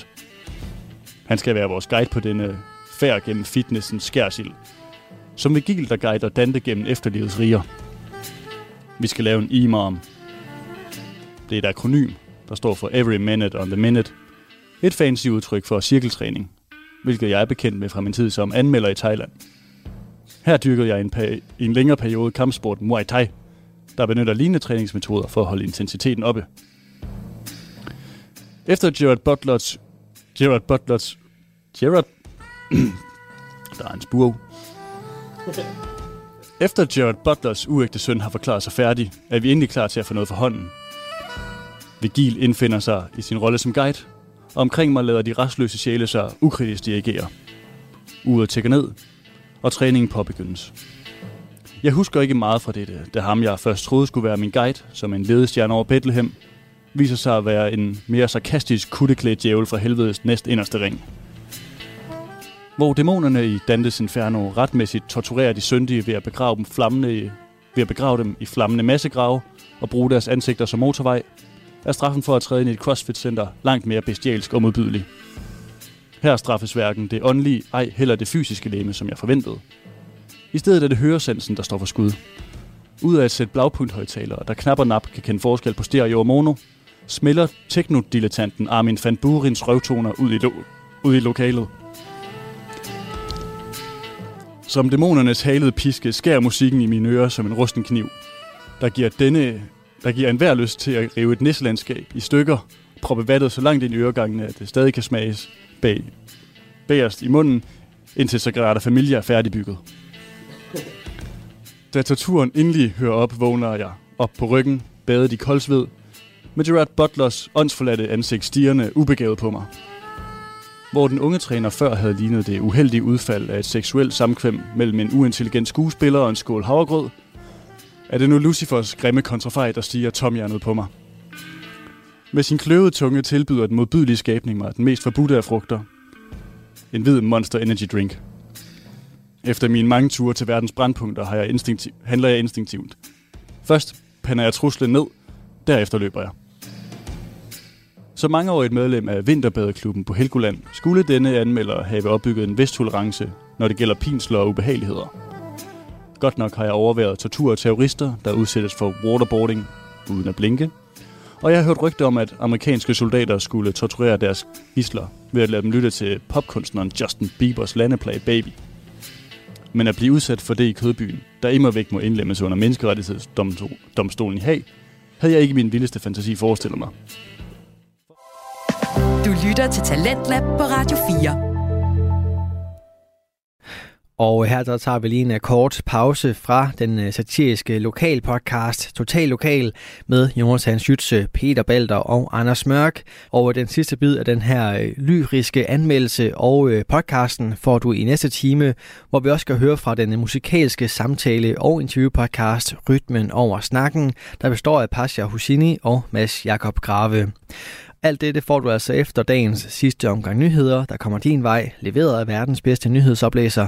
Han skal være vores guide på denne færd gennem fitnessens skærsild. Som Vigil, der guider Dante gennem efterlivets riger. Vi skal lave en imam. Det er et akronym, der står for Every Minute on the Minute. Et fancy udtryk for cirkeltræning, hvilket jeg er bekendt med fra min tid som anmelder i Thailand. Her dyrkede jeg en, i en længere periode kampsport Muay Thai, der benytter lignende træningsmetoder for at holde intensiteten oppe. Efter Gerard Butlers... Gerard Butlers... Gerard... der er en spurv. Efter Gerard Butlers uægte søn har forklaret sig færdig, er vi endelig klar til at få noget for hånden. Vigil indfinder sig i sin rolle som guide, og omkring mig lader de restløse sjæle sig ukritisk dirigere. Uret tækker ned, og træningen påbegyndes. Jeg husker ikke meget fra dette, da ham jeg først troede skulle være min guide, som en ledestjerne over Bethlehem, viser sig at være en mere sarkastisk kutteklædt djævel fra helvedes næst inderste ring. Hvor dæmonerne i Dantes Inferno retmæssigt torturerer de syndige ved at begrave dem, flammende, ved at begrave dem i flammende massegrave og bruge deres ansigter som motorvej, er straffen for at træde ind i et CrossFit-center langt mere bestialsk og modbydelig. Her straffes hverken det åndelige, ej heller det fysiske læme, som jeg forventede. I stedet er det høresensen, der står for skud. Ud af et sæt blagpunkthøjtalere, der knap og nap kan kende forskel på stereo og mono, smelter teknodilettanten Armin van Burins røvtoner ud i, lo- ud i lokalet. Som dæmonernes halede piske skærer musikken i mine ører som en rusten kniv, der giver denne der giver enhver lyst til at rive et nisselandskab i stykker, proppe vattet så langt ind i øregangene, at det stadig kan smages bag, bagerst i munden, indtil Sagrada Familia er færdigbygget. Da torturen endelig hører op, vågner jeg op på ryggen, badet i koldsved, med Gerard Butlers åndsforladte ansigt stigende ubegavet på mig. Hvor den unge træner før havde lignet det uheldige udfald af et seksuelt samkvem mellem en uintelligent skuespiller og en skål havregrød, er det nu Lucifers grimme kontrafej, der stiger tomhjernet på mig. Med sin kløvede tunge tilbyder den modbydelige skabning mig den mest forbudte af frugter. En hvid Monster Energy Drink. Efter mine mange ture til verdens brandpunkter har jeg instinktiv, handler jeg instinktivt. Først pander jeg truslen ned, derefter løber jeg. Som mangeårigt medlem af Vinterbadeklubben på Helgoland, skulle denne anmelder have opbygget en vesttolerance, når det gælder pinsler og ubehageligheder. Godt nok har jeg overværet tortur af terrorister, der udsættes for waterboarding uden at blinke. Og jeg har hørt rygter om, at amerikanske soldater skulle torturere deres gisler ved at lade dem lytte til popkunstneren Justin Biebers landeplage Baby. Men at blive udsat for det i kødbyen, der immer væk må indlemmes under menneskerettighedsdomstolen i Haag, havde jeg ikke min vildeste fantasi forestillet mig. Du lytter til Talentlab på Radio 4. Og her der tager vi lige en øh, kort pause fra den øh, satiriske lokalpodcast Total Lokal med Jonathan Schütze, øh, Peter Balder og Anders Mørk. Og den sidste bid af den her lyriske anmeldelse og podcasten får du i næste time, hvor vi også skal høre fra den musikalske samtale og interviewpodcast Rytmen over snakken, der består af Pasha Husini og Mads Jakob Grave. Alt det, det får du altså efter dagens sidste omgang nyheder, der kommer din vej, leveret af verdens bedste nyhedsoplæser,